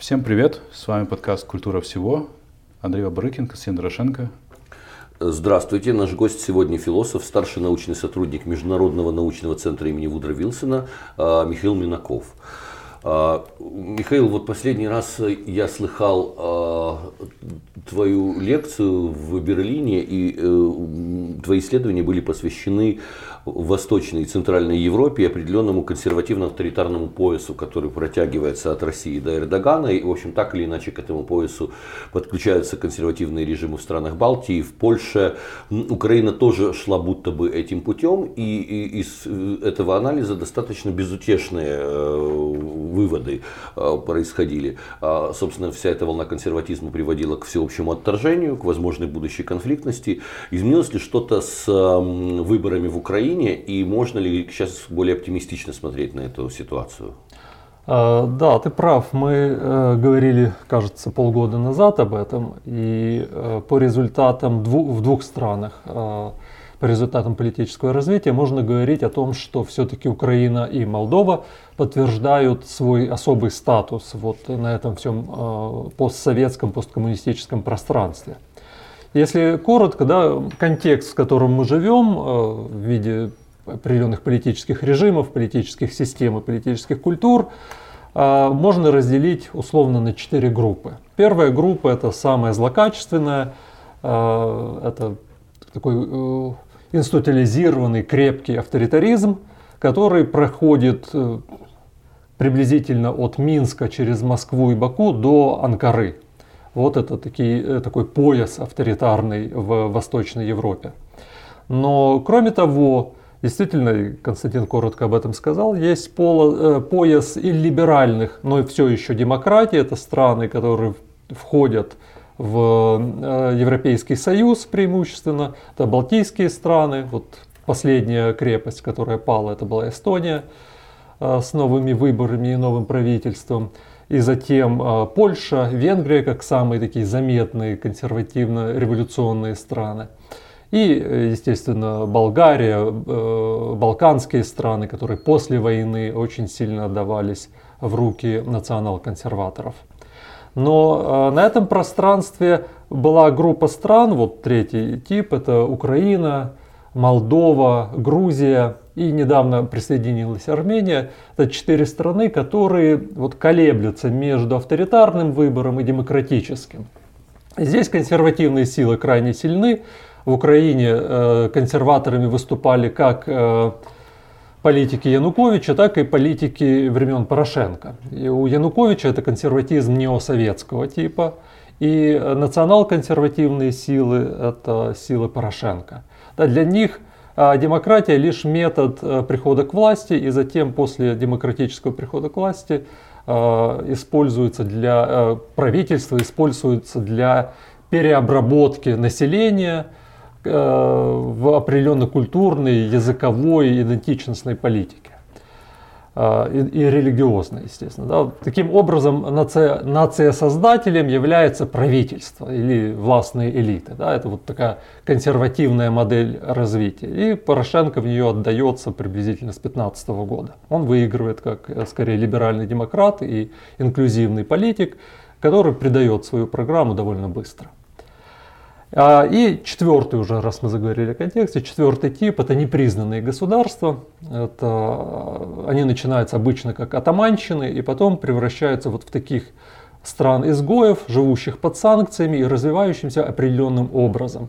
Всем привет! С вами подкаст «Культура всего». Андрей Бабарыкин, Константин Дорошенко. Здравствуйте. Наш гость сегодня философ, старший научный сотрудник Международного научного центра имени Вудра Вилсона а, Михаил Минаков. А, Михаил, вот последний раз я слыхал а, твою лекцию в Берлине, и э, твои исследования были посвящены в Восточной и Центральной Европе определенному консервативно-авторитарному поясу, который протягивается от России до Эрдогана. И, в общем, так или иначе к этому поясу подключаются консервативные режимы в странах Балтии. В Польше Украина тоже шла будто бы этим путем. И, и из э, этого анализа достаточно безутешные э, выводы э, происходили. А, собственно, вся эта волна консерватизма приводила к всеобщему отторжению, к возможной будущей конфликтности. Изменилось ли что-то с выборами в Украине и можно ли сейчас более оптимистично смотреть на эту ситуацию? А, да, ты прав. Мы э, говорили, кажется, полгода назад об этом, и э, по результатам в двух странах по результатам политического развития можно говорить о том, что все-таки Украина и Молдова подтверждают свой особый статус вот на этом всем э, постсоветском, посткоммунистическом пространстве. Если коротко, да, контекст, в котором мы живем, э, в виде определенных политических режимов, политических систем и политических культур, э, можно разделить условно на четыре группы. Первая группа это самая злокачественная, это такой институализированный крепкий авторитаризм, который проходит э, приблизительно от Минска через Москву и Баку до Анкары. Вот это таки, э, такой пояс авторитарный в Восточной Европе. Но кроме того, действительно, Константин коротко об этом сказал, есть поло, э, пояс и либеральных, но все еще демократии. Это страны, которые входят в э, Европейский Союз преимущественно. Это Балтийские страны. Вот последняя крепость, которая пала, это была Эстония с новыми выборами и новым правительством. И затем э, Польша, Венгрия как самые такие заметные консервативно-революционные страны. И, естественно, Болгария, балканские страны, которые после войны очень сильно отдавались в руки национал-консерваторов. Но э, на этом пространстве была группа стран, вот третий тип, это Украина, Молдова, Грузия и недавно присоединилась Армения. Это четыре страны, которые вот колеблются между авторитарным выбором и демократическим. Здесь консервативные силы крайне сильны. В Украине э, консерваторами выступали как э, политики Януковича, так и политики времен Порошенко. И у Януковича это консерватизм неосоветского типа, и национал-консервативные силы – это силы Порошенко. Для них а, демократия лишь метод а, прихода к власти, и затем после демократического прихода к власти а, используется для правительства, используется для переобработки населения – Э, в определенной культурной, языковой, идентичностной политике. Э, и, и религиозной, естественно. Да. Таким образом, нация, нация-создателем является правительство или властные элиты. Да. Это вот такая консервативная модель развития. И Порошенко в нее отдается приблизительно с 2015 года. Он выигрывает как э, скорее либеральный демократ и инклюзивный политик, который придает свою программу довольно быстро. А, и четвертый уже, раз мы заговорили о контексте, четвертый тип это непризнанные государства. Это, они начинаются обычно как атаманщины и потом превращаются вот в таких стран-изгоев, живущих под санкциями и развивающимся определенным образом.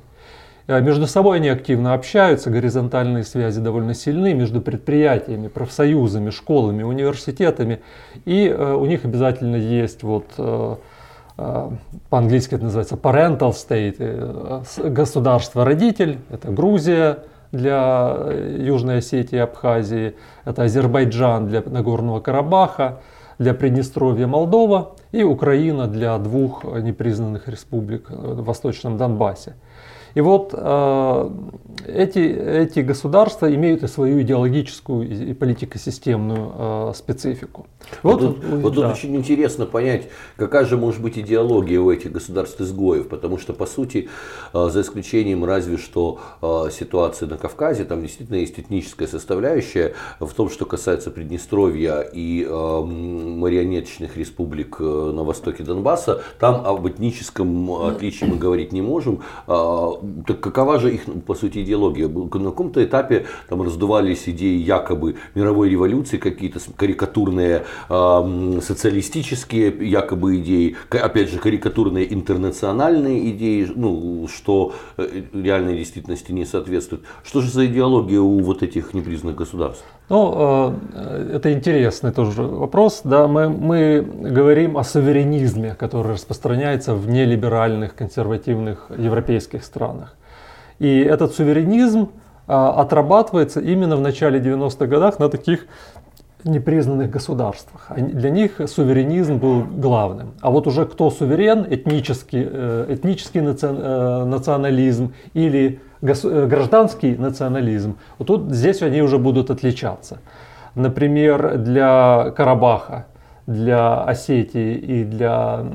А, между собой они активно общаются, горизонтальные связи довольно сильны между предприятиями, профсоюзами, школами, университетами. И у них обязательно есть вот по-английски это называется parental state, э, государство-родитель, это Грузия для э, Южной Осетии и Абхазии, это Азербайджан для Нагорного Карабаха, для Приднестровья Молдова и Украина для двух непризнанных республик в Восточном Донбассе. И вот э, эти, эти государства имеют и свою идеологическую и политико-системную э, специфику. Вот, вот, тут, вот да. тут очень интересно понять, какая же может быть идеология у этих государств-изгоев, потому что, по сути, э, за исключением разве что э, ситуации на Кавказе, там действительно есть этническая составляющая в том, что касается Приднестровья и э, марионеточных республик на востоке Донбасса, там об этническом отличии мы говорить не можем. Так какова же их, по сути, идеология? На каком-то этапе там раздувались идеи якобы мировой революции, какие-то карикатурные э, социалистические якобы идеи, опять же, карикатурные интернациональные идеи, ну, что э, реальной действительности не соответствует. Что же за идеология у вот этих непризнанных государств? Ну, э, это интересный тоже вопрос. Да, мы, мы говорим о суверенизме, который распространяется в нелиберальных, консервативных европейских странах. И этот суверенизм а, отрабатывается именно в начале 90-х годах на таких непризнанных государствах. Для них суверенизм был главным. А вот уже кто суверен, этнический, э, этнический э, национализм или э, гражданский национализм, вот тут здесь они уже будут отличаться. Например, для Карабаха, для Осетии и для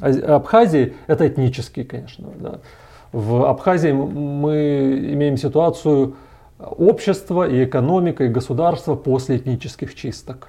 Абхазии это этнический, конечно. Да. В Абхазии мы имеем ситуацию общества и экономика и государства после этнических чисток.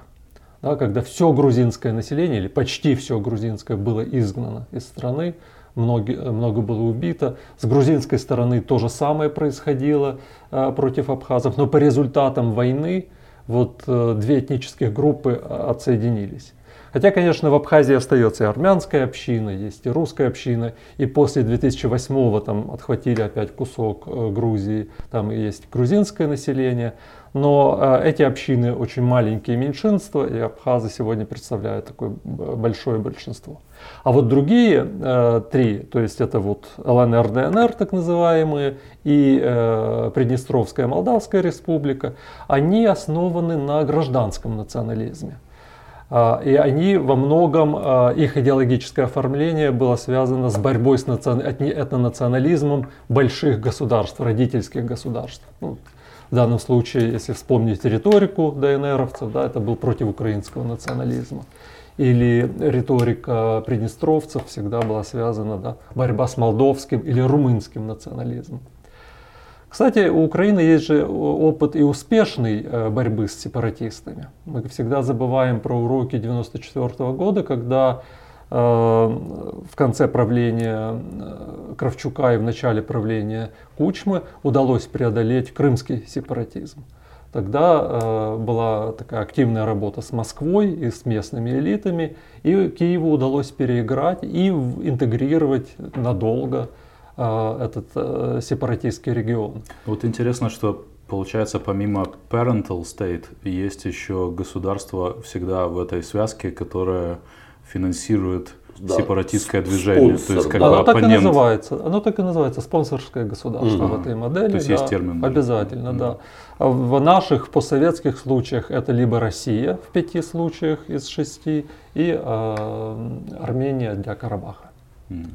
Да, когда все грузинское население, или почти все грузинское, было изгнано из страны, много, много было убито. С грузинской стороны то же самое происходило э, против абхазов, но по результатам войны вот э, две этнических группы отсоединились. Хотя, конечно, в Абхазии остается и армянская община, есть и русская община. И после 2008-го там отхватили опять кусок э, Грузии, там есть грузинское население. Но э, эти общины очень маленькие меньшинства, и абхазы сегодня представляют такое большое большинство. А вот другие э, три, то есть это вот ЛНР, ДНР так называемые, и э, Приднестровская Молдавская республика, они основаны на гражданском национализме. А, и они во многом, а, их идеологическое оформление было связано с борьбой с этнонационализмом больших государств, родительских государств. Ну, в данном случае, если вспомнить риторику ДНРовцев, да, это был против украинского национализма. Или риторика приднестровцев всегда была связана, да, борьба с молдовским или румынским национализмом. Кстати, у Украины есть же опыт и успешной э, борьбы с сепаратистами. Мы всегда забываем про уроки 1994 года, когда э, в конце правления э, Кравчука и в начале правления Кучмы удалось преодолеть крымский сепаратизм. Тогда была такая активная работа с Москвой и с местными элитами, и Киеву удалось переиграть и интегрировать надолго этот э, сепаратистский регион. Вот интересно, что получается помимо parental state есть еще государство всегда в этой связке, которое финансирует да. сепаратистское движение. Спонсор, то есть как да. бы оно оппонент. так и называется. Оно так и называется спонсорское государство угу. в этой модели. То есть да, есть термин. Обязательно, угу. да. А в наших постсоветских случаях это либо Россия в пяти случаях из шести и э, Армения для Карабаха. Угу.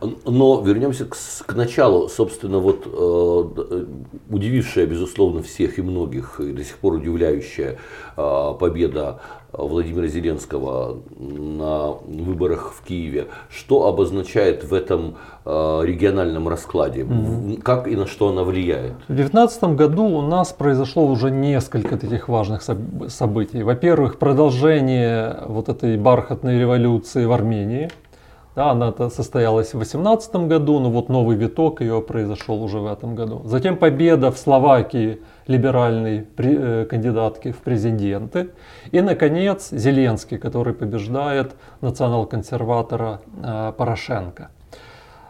Но вернемся к, к началу. Собственно, вот э, удивившая, безусловно, всех и многих, и до сих пор удивляющая э, победа Владимира Зеленского на выборах в Киеве. Что обозначает в этом э, региональном раскладе? Mm-hmm. Как и на что она влияет? В 2019 году у нас произошло уже несколько таких важных событий. Во-первых, продолжение вот этой бархатной революции в Армении – да, она состоялась в 2018 году, но вот новый виток ее произошел уже в этом году. Затем победа в Словакии либеральной э, кандидатки в президенты. И, наконец, Зеленский, который побеждает национал-консерватора э, Порошенко.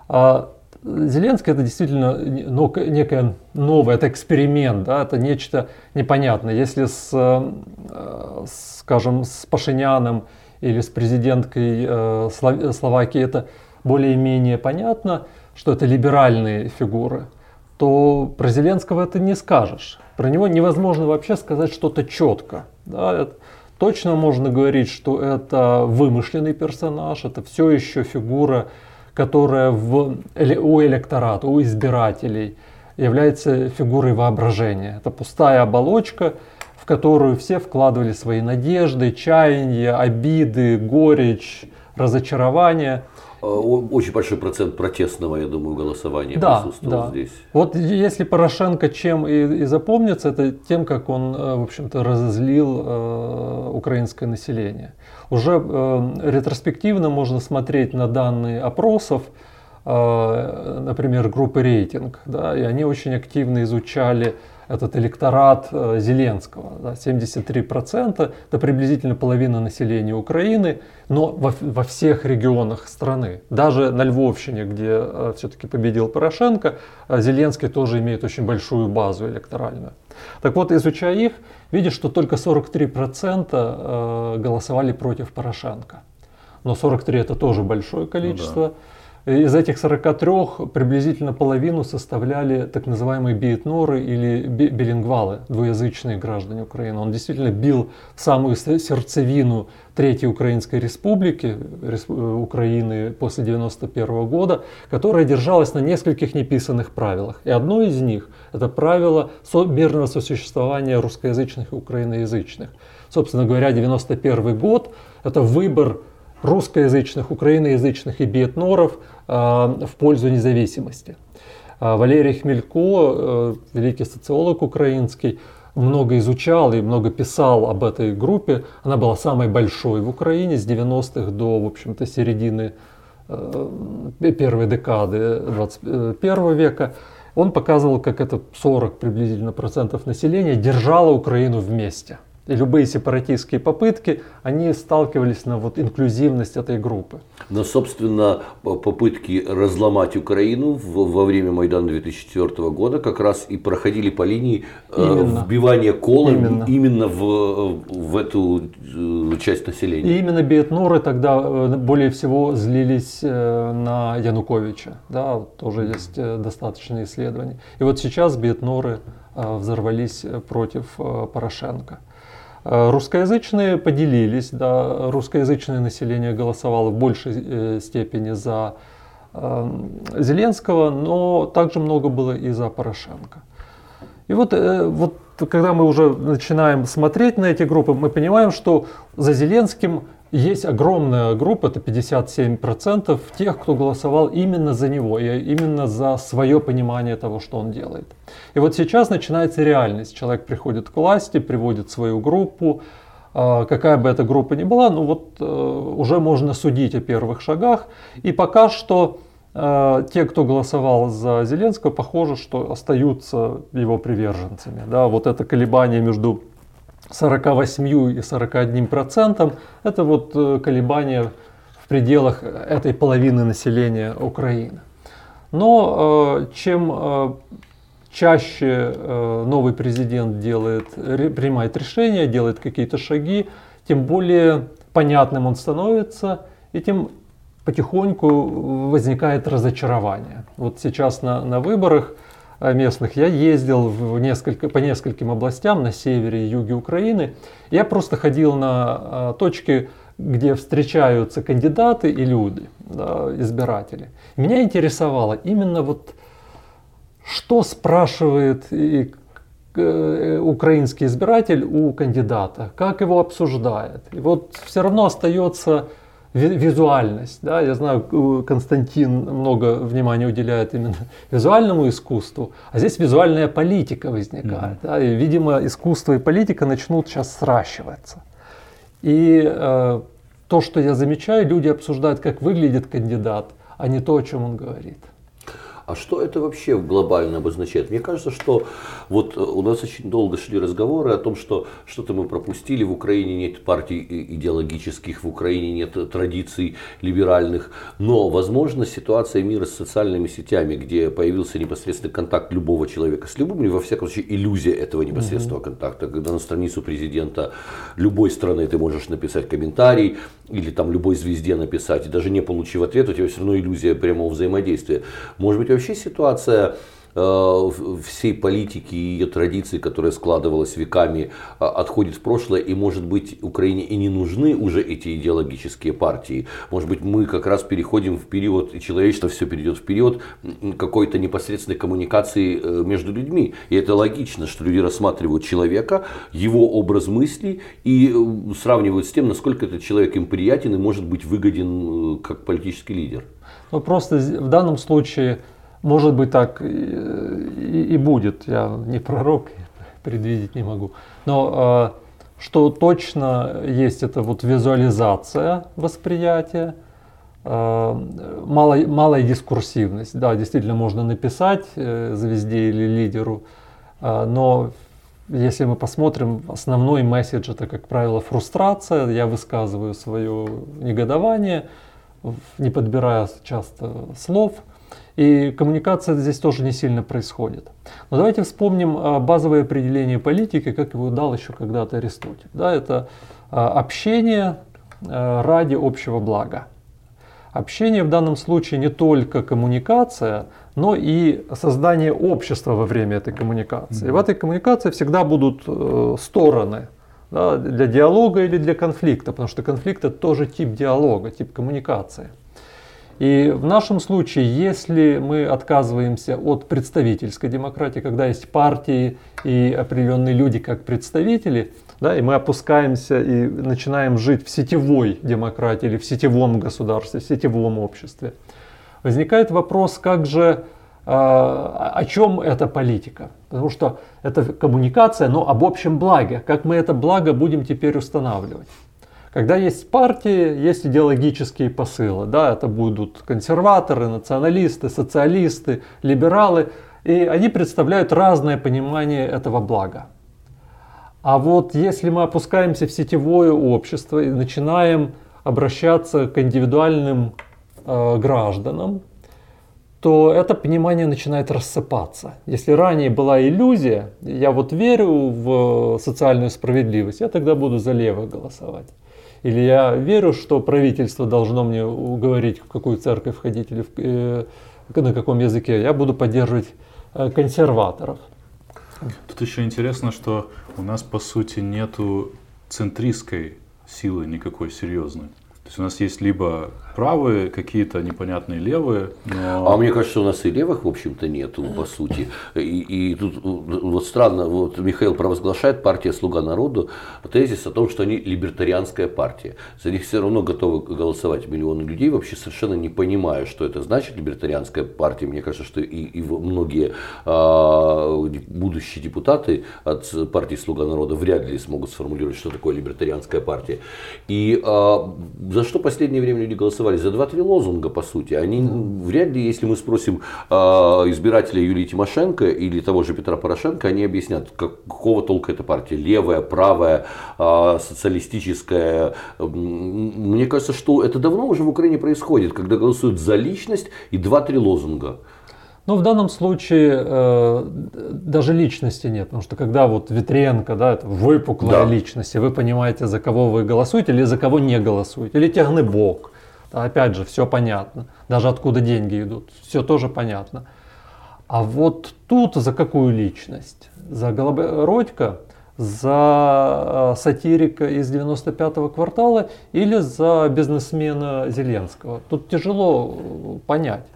А, Зеленский это действительно некое новое, это эксперимент, да, это нечто непонятное. Если с, э, скажем, с Пашиняном или с президенткой э, Словакии это более-менее понятно, что это либеральные фигуры, то про Зеленского это не скажешь. Про него невозможно вообще сказать что-то четко. Да? Точно можно говорить, что это вымышленный персонаж, это все еще фигура, которая в, у электората, у избирателей является фигурой воображения. Это пустая оболочка, в которую все вкладывали свои надежды, чаяния, обиды, горечь, разочарования. А, очень большой процент протестного, я думаю, голосования да, присутствовал да. здесь. Вот если Порошенко чем и, и запомнится, это тем, как он, э, в общем-то, разозлил э, украинское население. Уже э, ретроспективно можно смотреть на данные опросов, э, например, группы рейтинг, да, и они очень активно изучали этот электорат э, Зеленского. Да, 73% это приблизительно половина населения Украины, но во, во всех регионах страны. Даже на Львовщине, где э, все-таки победил Порошенко, э, Зеленский тоже имеет очень большую базу электоральную. Так вот, изучая их, видишь, что только 43% голосовали против Порошенко. Но 43 это тоже большое количество. Ну, да. Из этих 43 приблизительно половину составляли так называемые биетноры или билингвалы, двуязычные граждане Украины. Он действительно бил в самую сердцевину Третьей Украинской Республики, э, Украины после 1991 года, которая держалась на нескольких неписанных правилах. И одно из них – это правило мирного сосуществования русскоязычных и украиноязычных. Собственно говоря, 1991 год – это выбор русскоязычных, украиноязычных и биетноров а, в пользу независимости. А, Валерий Хмелько, э, великий социолог украинский, много изучал и много писал об этой группе. Она была самой большой в Украине с 90-х до, в общем-то, середины э, первой декады 21 века. Он показывал, как это 40 приблизительно процентов населения держало Украину вместе. Любые сепаратистские попытки, они сталкивались на вот инклюзивность этой группы. Но, собственно, попытки разломать Украину во время Майдана 2004 года как раз и проходили по линии э, именно. вбивания кола именно, именно в, в эту э, часть населения. И именно биетноры тогда э, более всего злились на Януковича. Да, тоже есть достаточные исследования. И вот сейчас биетноры взорвались против Порошенко. Э, русскоязычные поделились, да, русскоязычное население голосовало в большей э, степени за э, Зеленского, но также много было и за Порошенко. И вот, вот когда мы уже начинаем смотреть на эти группы, мы понимаем, что за Зеленским есть огромная группа, это 57% тех, кто голосовал именно за него, и именно за свое понимание того, что он делает. И вот сейчас начинается реальность. Человек приходит к власти, приводит свою группу, а, какая бы эта группа ни была, ну вот э, уже можно судить о первых шагах. И пока что э, те, кто голосовал за Зеленского, похоже, что остаются его приверженцами. Да, вот это колебание между 48 и 41 процентом, это вот э, колебания в пределах этой половины населения Украины. Но э, чем э, чаще новый президент делает, принимает решения, делает какие-то шаги, тем более понятным он становится, и тем потихоньку возникает разочарование. Вот сейчас на, на выборах Э, местных, я ездил в несколько, по нескольким областям на севере и юге Украины. Я просто ходил на э, точки, где встречаются кандидаты и люди, да, избиратели. Меня интересовало именно вот, что спрашивает и э, украинский избиратель у кандидата, как его обсуждает. И вот все равно остается визуальность. Да? Я знаю, Константин много внимания уделяет именно визуальному искусству, а здесь визуальная политика возникает. Mm-hmm. Да? И, видимо, искусство и политика начнут сейчас сращиваться. И э, то, что я замечаю, люди обсуждают, как выглядит кандидат, а не то, о чем он говорит. А что это вообще глобально обозначает? Мне кажется, что вот э, у нас очень долго шли разговоры о том, что что-то мы пропустили, в Украине нет партий идеологических, в Украине нет традиций либеральных, но, возможно, ситуация мира с социальными сетями, где появился непосредственный контакт любого человека с любым, или во всяком случае иллюзия этого непосредственного угу. контакта, когда на страницу президента любой страны ты можешь написать комментарий, или там любой звезде написать, и даже не получив ответ, у тебя все равно иллюзия прямого взаимодействия. Может быть, вообще ситуация э, всей политики и ее традиции, которая складывалась веками, э, отходит в прошлое, и, может быть, Украине и не нужны уже эти идеологические партии. Может быть, мы как раз переходим в период, и человечество все перейдет в период какой-то непосредственной коммуникации э, между людьми. И это логично, что люди рассматривают человека, его образ мысли и сравнивают с тем, насколько этот человек им приятен и может быть выгоден как политический лидер. Ну, просто в данном случае может быть так и, и, будет. Я не пророк, предвидеть не могу. Но э, что точно есть, это вот визуализация восприятия, э, малая, малая дискурсивность. Да, действительно можно написать э, звезде или лидеру, но если мы посмотрим, основной месседж это, как правило, фрустрация. Я высказываю свое негодование, не подбирая часто слов – и коммуникация здесь тоже не сильно происходит. Но давайте вспомним а, базовое определение политики, как его дал еще когда-то Аристотель. Да, это а, общение а, ради общего блага. Общение в данном случае не только коммуникация, но и создание общества во время этой коммуникации. И в этой коммуникации всегда будут э, стороны да, для диалога или для конфликта, потому что конфликт это тоже тип диалога, тип коммуникации. И в нашем случае, если мы отказываемся от представительской демократии, когда есть партии и определенные люди как представители, да, и мы опускаемся и начинаем жить в сетевой демократии или в сетевом государстве, в сетевом обществе, возникает вопрос, как же, а, о чем эта политика? Потому что это коммуникация, но об общем благе. Как мы это благо будем теперь устанавливать? Когда есть партии, есть идеологические посылы. Да, это будут консерваторы, националисты, социалисты, либералы. И они представляют разное понимание этого блага. А вот если мы опускаемся в сетевое общество и начинаем обращаться к индивидуальным э, гражданам, то это понимание начинает рассыпаться. Если ранее была иллюзия, я вот верю в социальную справедливость, я тогда буду за левых голосовать. Или я верю, что правительство должно мне уговорить, в какую церковь входить или в, э, на каком языке. Я буду поддерживать э, консерваторов. Тут еще интересно, что у нас по сути нету центристской силы никакой серьезной. То есть у нас есть либо правые, какие-то непонятные левые. Но... А мне кажется, у нас и левых, в общем-то, нету, по сути. И, и тут вот странно, вот Михаил провозглашает партия «Слуга народу» тезис о том, что они либертарианская партия. За них все равно готовы голосовать миллионы людей, вообще совершенно не понимая, что это значит либертарианская партия. Мне кажется, что и, и многие а, будущие депутаты от партии «Слуга народа» вряд ли смогут сформулировать, что такое либертарианская партия. И а, за что последнее время люди голосовали? голосовали за два-три лозунга, по сути. Они да. вряд ли, если мы спросим э, избирателя Юлии Тимошенко или того же Петра Порошенко, они объяснят, какого толка эта партия. Левая, правая, э, социалистическая. Мне кажется, что это давно уже в Украине происходит, когда голосуют за личность и два-три лозунга. Ну, в данном случае э, даже личности нет, потому что когда вот Ветренко, да, это выпуклая да. личность, и вы понимаете, за кого вы голосуете или за кого не голосуете, или Тягнебок, Опять же, все понятно. Даже откуда деньги идут. Все тоже понятно. А вот тут за какую личность? За Голобородько, за э, сатирика из 95-го квартала или за бизнесмена Зеленского? Тут тяжело э, понять.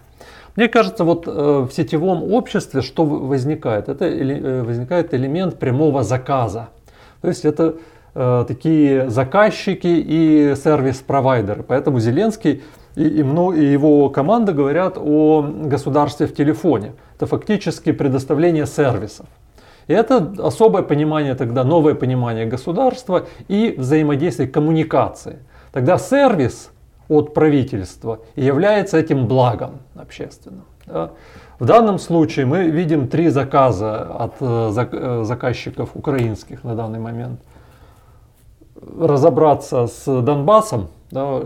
Мне кажется, вот э, в сетевом обществе что возникает? Это возникает элемент прямого заказа. То есть это Э, такие заказчики и сервис-провайдеры. Поэтому Зеленский и, и, и его команда говорят о государстве в телефоне. Это фактически предоставление сервисов. И это особое понимание тогда, новое понимание государства и взаимодействие коммуникации. Тогда сервис от правительства является этим благом общественным. Да? В данном случае мы видим три заказа от э, э, заказчиков украинских на данный момент разобраться с Донбассом, да,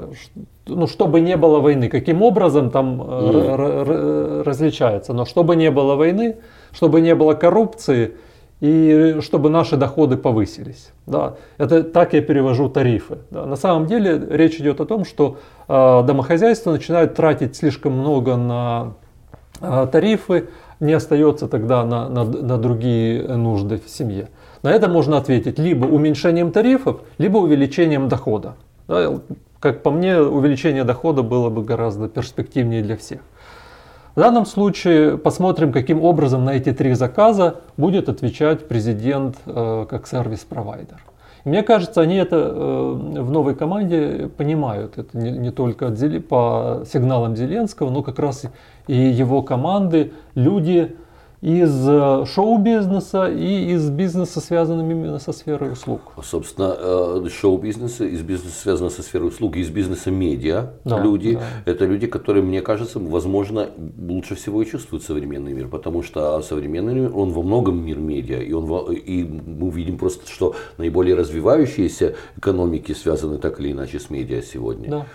ну, чтобы не было войны, каким образом там mm. различается, но чтобы не было войны, чтобы не было коррупции и чтобы наши доходы повысились. Да. Это так я перевожу тарифы. Да. На самом деле речь идет о том, что э, домохозяйства начинают тратить слишком много на э, тарифы, не остается тогда на, на, на другие нужды в семье? На это можно ответить либо уменьшением тарифов, либо увеличением дохода. Да, как по мне, увеличение дохода было бы гораздо перспективнее для всех. В данном случае посмотрим, каким образом на эти три заказа будет отвечать президент э, как сервис-провайдер. Мне кажется, они это э, в новой команде понимают. Это не, не только по сигналам Зеленского, но как раз и его команды, люди, из э, шоу-бизнеса и из бизнеса, связанным именно со сферой услуг. Собственно, э, шоу-бизнеса, из бизнеса, связанного со сферой услуг, из бизнеса медиа да, люди. Да. Это люди, которые, мне кажется, возможно, лучше всего и чувствуют современный мир, потому что современный мир, он во многом мир медиа, и, он, и мы видим просто, что наиболее развивающиеся экономики связаны так или иначе с медиа сегодня. Да.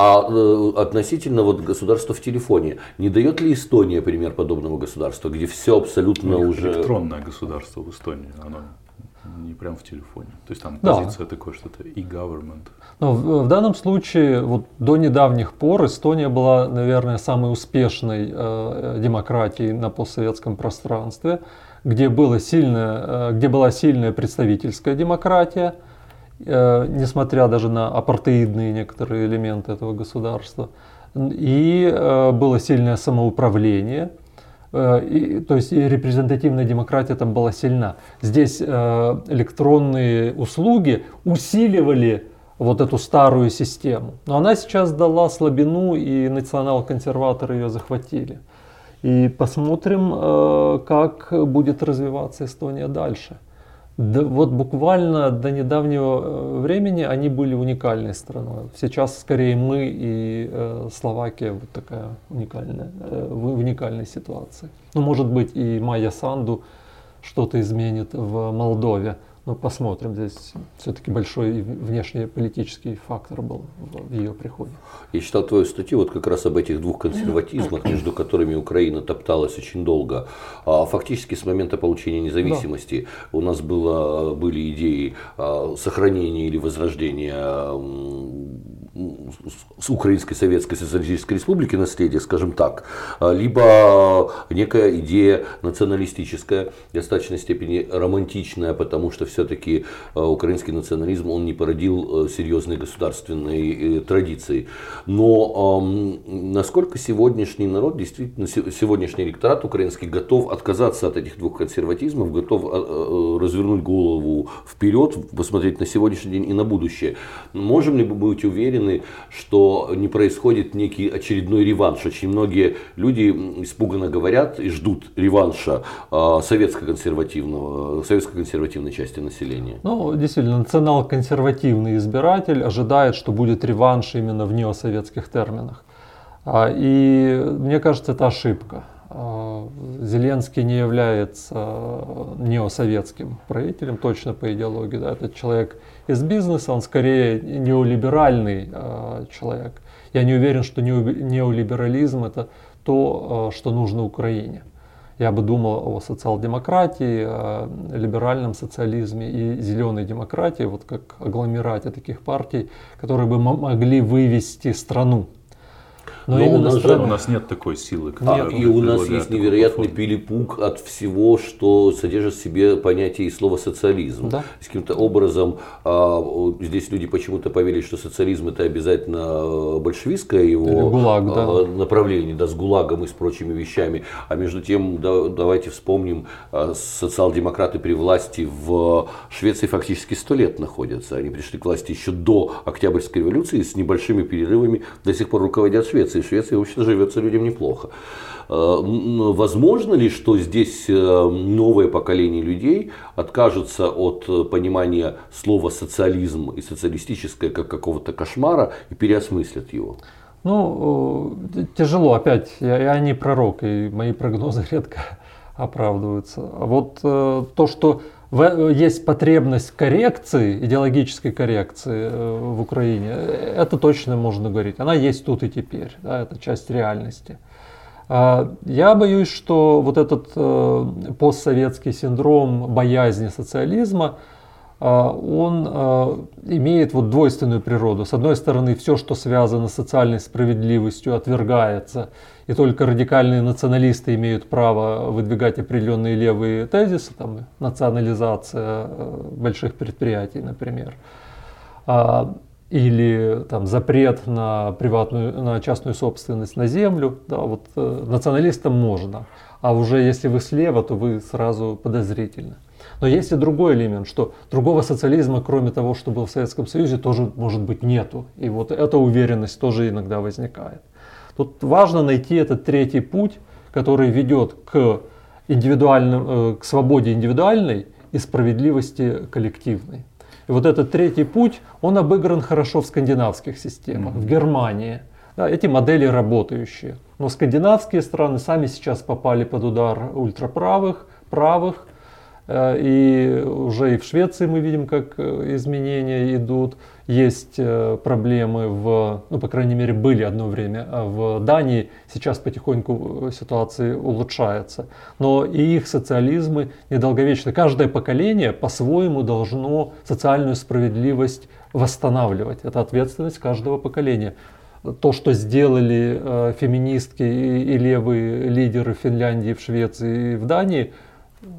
А э, относительно вот государства в телефоне, не дает ли Эстония пример подобного государства, где все абсолютно ну, уже... Электронное государство в Эстонии, оно не прям в телефоне. То есть там да. позиция такое что-то e-government. Но в, в данном случае вот до недавних пор Эстония была, наверное, самой успешной э, демократией на постсоветском пространстве, где, было сильное, э, где была сильная представительская демократия – Э, несмотря даже на апартеидные некоторые элементы этого государства. И э, было сильное самоуправление, э, и, то есть и репрезентативная демократия там была сильна. Здесь электронные услуги усиливали вот эту старую систему. Но она сейчас дала слабину, и национал-консерваторы ее захватили. И посмотрим, как будет развиваться Эстония дальше. Да, вот буквально до недавнего э, времени они были уникальной страной. Сейчас скорее мы и э, Словакия вот такая уникальная, э, в уникальной ситуации. Ну, может быть, и Майя Санду что-то изменит в Молдове. Ну, посмотрим. Здесь все-таки большой внешнеполитический фактор был в ее приходе. Я читал твою статью вот как раз об этих двух консерватизмах, между которыми Украина топталась очень долго. А фактически с момента получения независимости да. у нас было, были идеи а, сохранения или возрождения с Украинской Советской Социалистической Республики наследие, скажем так, а, либо некая идея националистическая, в достаточной степени романтичная, потому что все-таки а, украинский национализм он не породил а, серьезной государственной э, традиции. Но насколько сегодняшний народ, действительно, сегодняшний электорат украинский готов отказаться от этих двух консерватизмов, готов развернуть голову вперед, посмотреть на сегодняшний день и на будущее. Можем ли мы быть уверены, уверены, что не происходит некий очередной реванш. Очень многие люди испуганно говорят и ждут реванша а, советско-консервативного, советско-консервативной части населения. Ну, действительно, национал-консервативный избиратель ожидает, что будет реванш именно в неосоветских терминах. А, и мне кажется, это ошибка. А, Зеленский не является неосоветским правителем, точно по идеологии. Да, этот человек из бизнеса, он скорее неолиберальный э, человек. Я не уверен, что неолиберализм это то, э, что нужно Украине. Я бы думал о социал-демократии, о либеральном социализме и зеленой демократии, вот как агломерате таких партий, которые бы могли вывести страну но, Но у, нас же, у нас нет такой силы. А, и у нас есть невероятный перепуг от всего, что содержит в себе понятие и слово социализм. Да. Каким-то образом а, здесь люди почему-то поверили, что социализм это обязательно большевистское его ГУЛАГ, а, да. направление, да, с ГУЛАГом и с прочими вещами. А между тем, да, давайте вспомним, а, социал-демократы при власти в Швеции фактически сто лет находятся. Они пришли к власти еще до Октябрьской революции с небольшими перерывами до сих пор руководят Швецией. Швеции. Швеции, в общем-то, живется людям неплохо. Э, возможно ли, что здесь э, новое поколение людей откажутся от э, понимания слова социализм и социалистическое как какого-то кошмара и переосмыслят его? Ну, тяжело опять. Я, я не пророк, и мои прогнозы редко оправдываются. А вот то, что есть потребность коррекции, идеологической коррекции э, в Украине, это точно можно говорить. Она есть тут и теперь, да, это часть реальности. А, я боюсь, что вот этот э, постсоветский синдром боязни социализма, он а, имеет вот двойственную природу. С одной стороны, все, что связано с социальной справедливостью, отвергается, и только радикальные националисты имеют право выдвигать определенные левые тезисы, там, национализация э, больших предприятий, например, а, или там, запрет на, приватную, на частную собственность на землю. Да, вот, э, националистам можно, а уже если вы слева, то вы сразу подозрительны. Но есть и другой элемент, что другого социализма, кроме того, что был в Советском Союзе, тоже, может быть, нету. И вот эта уверенность тоже иногда возникает. Тут важно найти этот третий путь, который ведет к, индивидуальным, э, к свободе индивидуальной и справедливости коллективной. И вот этот третий путь, он обыгран хорошо в скандинавских системах, mm-hmm. в Германии. Да, эти модели работающие. Но скандинавские страны сами сейчас попали под удар ультраправых, правых, и уже и в Швеции мы видим, как э, изменения идут. Есть э, проблемы в, ну, по крайней мере, были одно время, а в Дании сейчас потихоньку ситуация улучшается. Но и их социализмы недолговечны. Каждое поколение по-своему должно социальную справедливость восстанавливать. Это ответственность каждого поколения то, что сделали э, феминистки и, и левые лидеры в Финляндии, в Швеции и в Дании –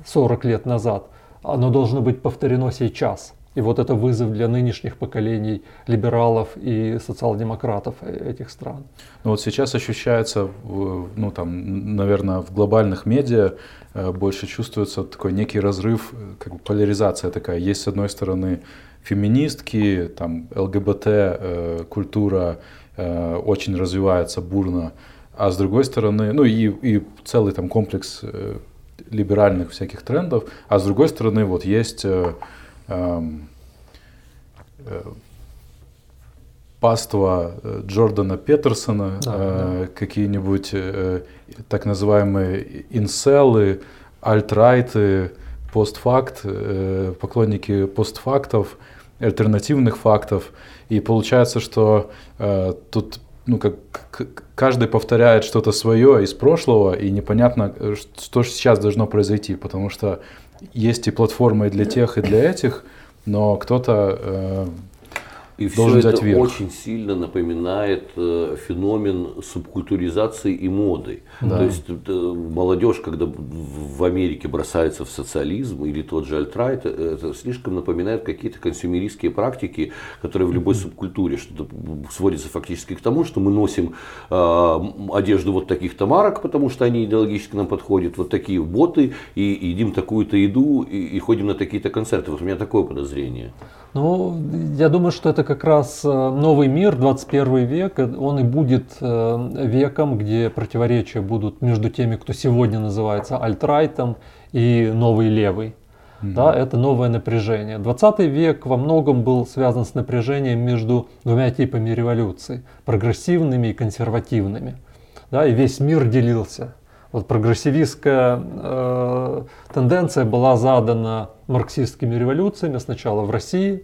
40 лет назад, оно должно быть повторено сейчас. И вот это вызов для нынешних поколений либералов и социал-демократов этих стран. Ну вот сейчас ощущается, ну там, наверное, в глобальных медиа э, больше чувствуется такой некий разрыв, как бы поляризация такая. Есть с одной стороны феминистки, там ЛГБТ э, культура э, очень развивается бурно, а с другой стороны, ну и, и целый там комплекс либеральных всяких трендов, а с другой стороны вот есть э, эм, э, паства э, Джордана Петерсона, да, э, да. какие-нибудь э, так называемые инселы, альтрайты, постфакт, э, поклонники постфактов, альтернативных фактов. И получается, что э, тут ну, как каждый повторяет что-то свое из прошлого, и непонятно, э, что сейчас должно произойти, потому что есть и платформы для тех, и для этих, но кто-то э, и все это верх. очень сильно напоминает э, феномен субкультуризации и моды. Да. То есть э, молодежь, когда в Америке бросается в социализм или тот же альтрайт, э, это слишком напоминает какие-то консюмеристские практики, которые в любой субкультуре что сводятся фактически к тому, что мы носим э, одежду вот таких-то марок, потому что они идеологически нам подходят, вот такие боты, и едим такую-то еду, и, и ходим на такие-то концерты. Вот у меня такое подозрение. Ну, я думаю, что это как раз э, новый мир, 21 век, э, он и будет э, веком, где противоречия будут между теми, кто сегодня называется альтрайтом и новый левый. Mm-hmm. Да, это новое напряжение. 20 век во многом был связан с напряжением между двумя типами революций, прогрессивными и консервативными. Да, и весь мир делился. Вот прогрессивистская э, тенденция была задана марксистскими революциями сначала в России,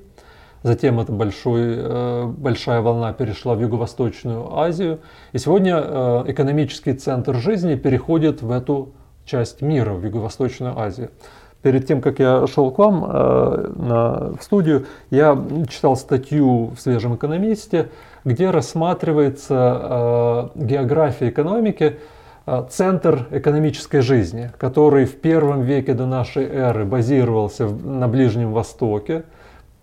затем эта большой, э, большая волна перешла в Юго-Восточную Азию. И сегодня э, экономический центр жизни переходит в эту часть мира, в Юго-Восточную Азию. Перед тем, как я шел к вам э, на, в студию, я читал статью в «Свежем экономисте», где рассматривается география экономики центр экономической жизни, который в первом веке до нашей эры базировался на Ближнем Востоке.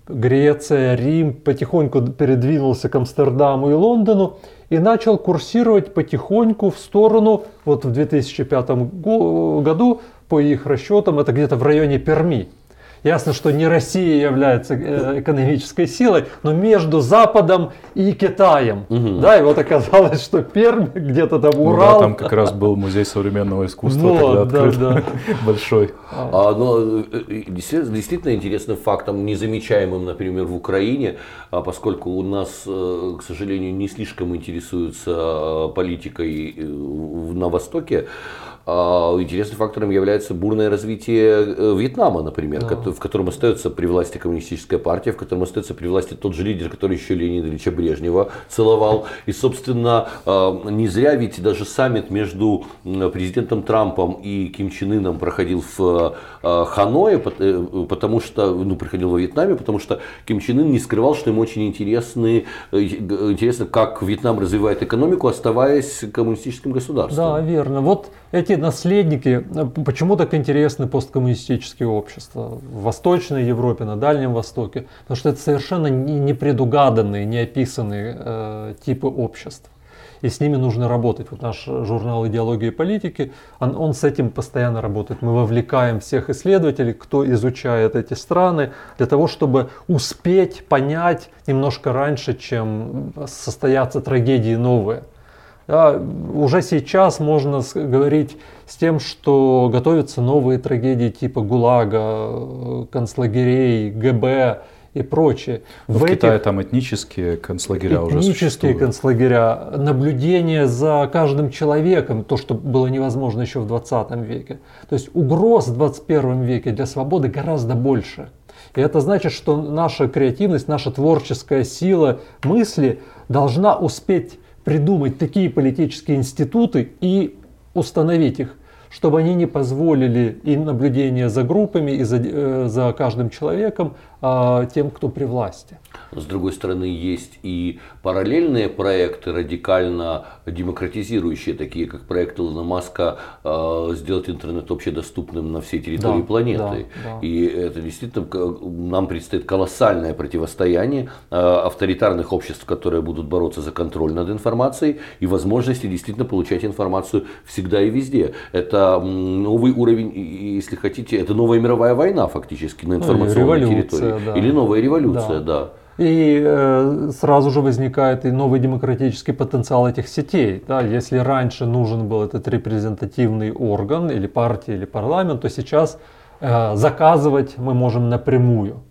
Греция, Рим потихоньку передвинулся к Амстердаму и Лондону и начал курсировать потихоньку в сторону, вот в 2005 году, по их расчетам, это где-то в районе Перми. Ясно, что не Россия является э, экономической силой, но между Западом и Китаем. Угу. Да, и вот оказалось, что Пермь где-то там Урал. Ну, да, там как раз был музей современного искусства вот, тогда открыт, да, да. большой. А, но э, э, действительно интересным фактом, незамечаемым, например, в Украине, а поскольку у нас, к сожалению, не слишком интересуются политикой на Востоке, а, интересным фактором является бурное развитие Вьетнама, например, да в котором остается при власти коммунистическая партия, в котором остается при власти тот же лидер, который еще Леонида Ильича Брежнева целовал. И, собственно, не зря ведь даже саммит между президентом Трампом и Ким Чен Ыном проходил в Ханое, потому что, ну, приходил во Вьетнаме, потому что Ким Чен Ын не скрывал, что ему очень интересны, интересно, как Вьетнам развивает экономику, оставаясь коммунистическим государством. Да, верно. Вот эти наследники, почему так интересны посткоммунистические общества в Восточной Европе, на Дальнем Востоке? Потому что это совершенно непредугаданные, неописанные э, типы обществ. И с ними нужно работать. Вот наш журнал «Идеология и политики», он, он с этим постоянно работает. Мы вовлекаем всех исследователей, кто изучает эти страны, для того, чтобы успеть понять немножко раньше, чем состоятся трагедии новые. Да, уже сейчас можно говорить с тем, что готовятся новые трагедии типа ГУЛАГа, концлагерей, ГБ и прочее. Но в, в Китае там этнические концлагеря этнические уже существуют. концлагеря, наблюдение за каждым человеком, то, что было невозможно еще в 20 веке. То есть угроз в 21 веке для свободы гораздо больше. И это значит, что наша креативность, наша творческая сила мысли должна успеть придумать такие политические институты и установить их, чтобы они не позволили и наблюдение за группами, и за, э, за каждым человеком а, тем, кто при власти. С другой стороны, есть и параллельные проекты, радикально демократизирующие, такие как проект Илона Маска э, сделать интернет общедоступным на всей территории да, планеты. Да, да. И это действительно нам предстоит колоссальное противостояние э, авторитарных обществ, которые будут бороться за контроль над информацией и возможности действительно получать информацию всегда и везде. Это новый уровень, если хотите, это новая мировая война фактически на ну, информационной ну, территории да. Или новая революция, да. да. И э, сразу же возникает и новый демократический потенциал этих сетей. Да? Если раньше нужен был этот репрезентативный орган, или партия, или парламент, то сейчас э, заказывать мы можем напрямую.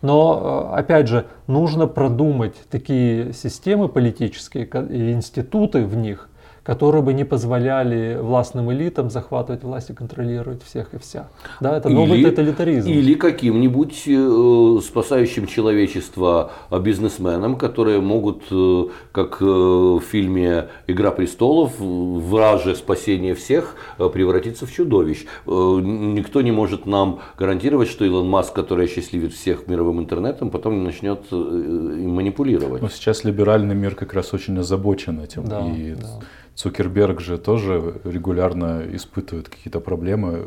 Но, э, опять же, нужно продумать такие системы политические и институты в них, которые бы не позволяли властным элитам захватывать власть и контролировать всех и вся. Да, это новый или, тоталитаризм. Или каким-нибудь э, спасающим человечество бизнесменам, которые могут, э, как э, в фильме «Игра престолов», враже спасение всех э, превратиться в чудовищ. Э, никто не может нам гарантировать, что Илон Маск, который осчастливит всех мировым интернетом, потом не начнет э, им манипулировать. Но сейчас либеральный мир как раз очень озабочен этим. Да, и да. Цукерберг же тоже регулярно испытывает какие-то проблемы.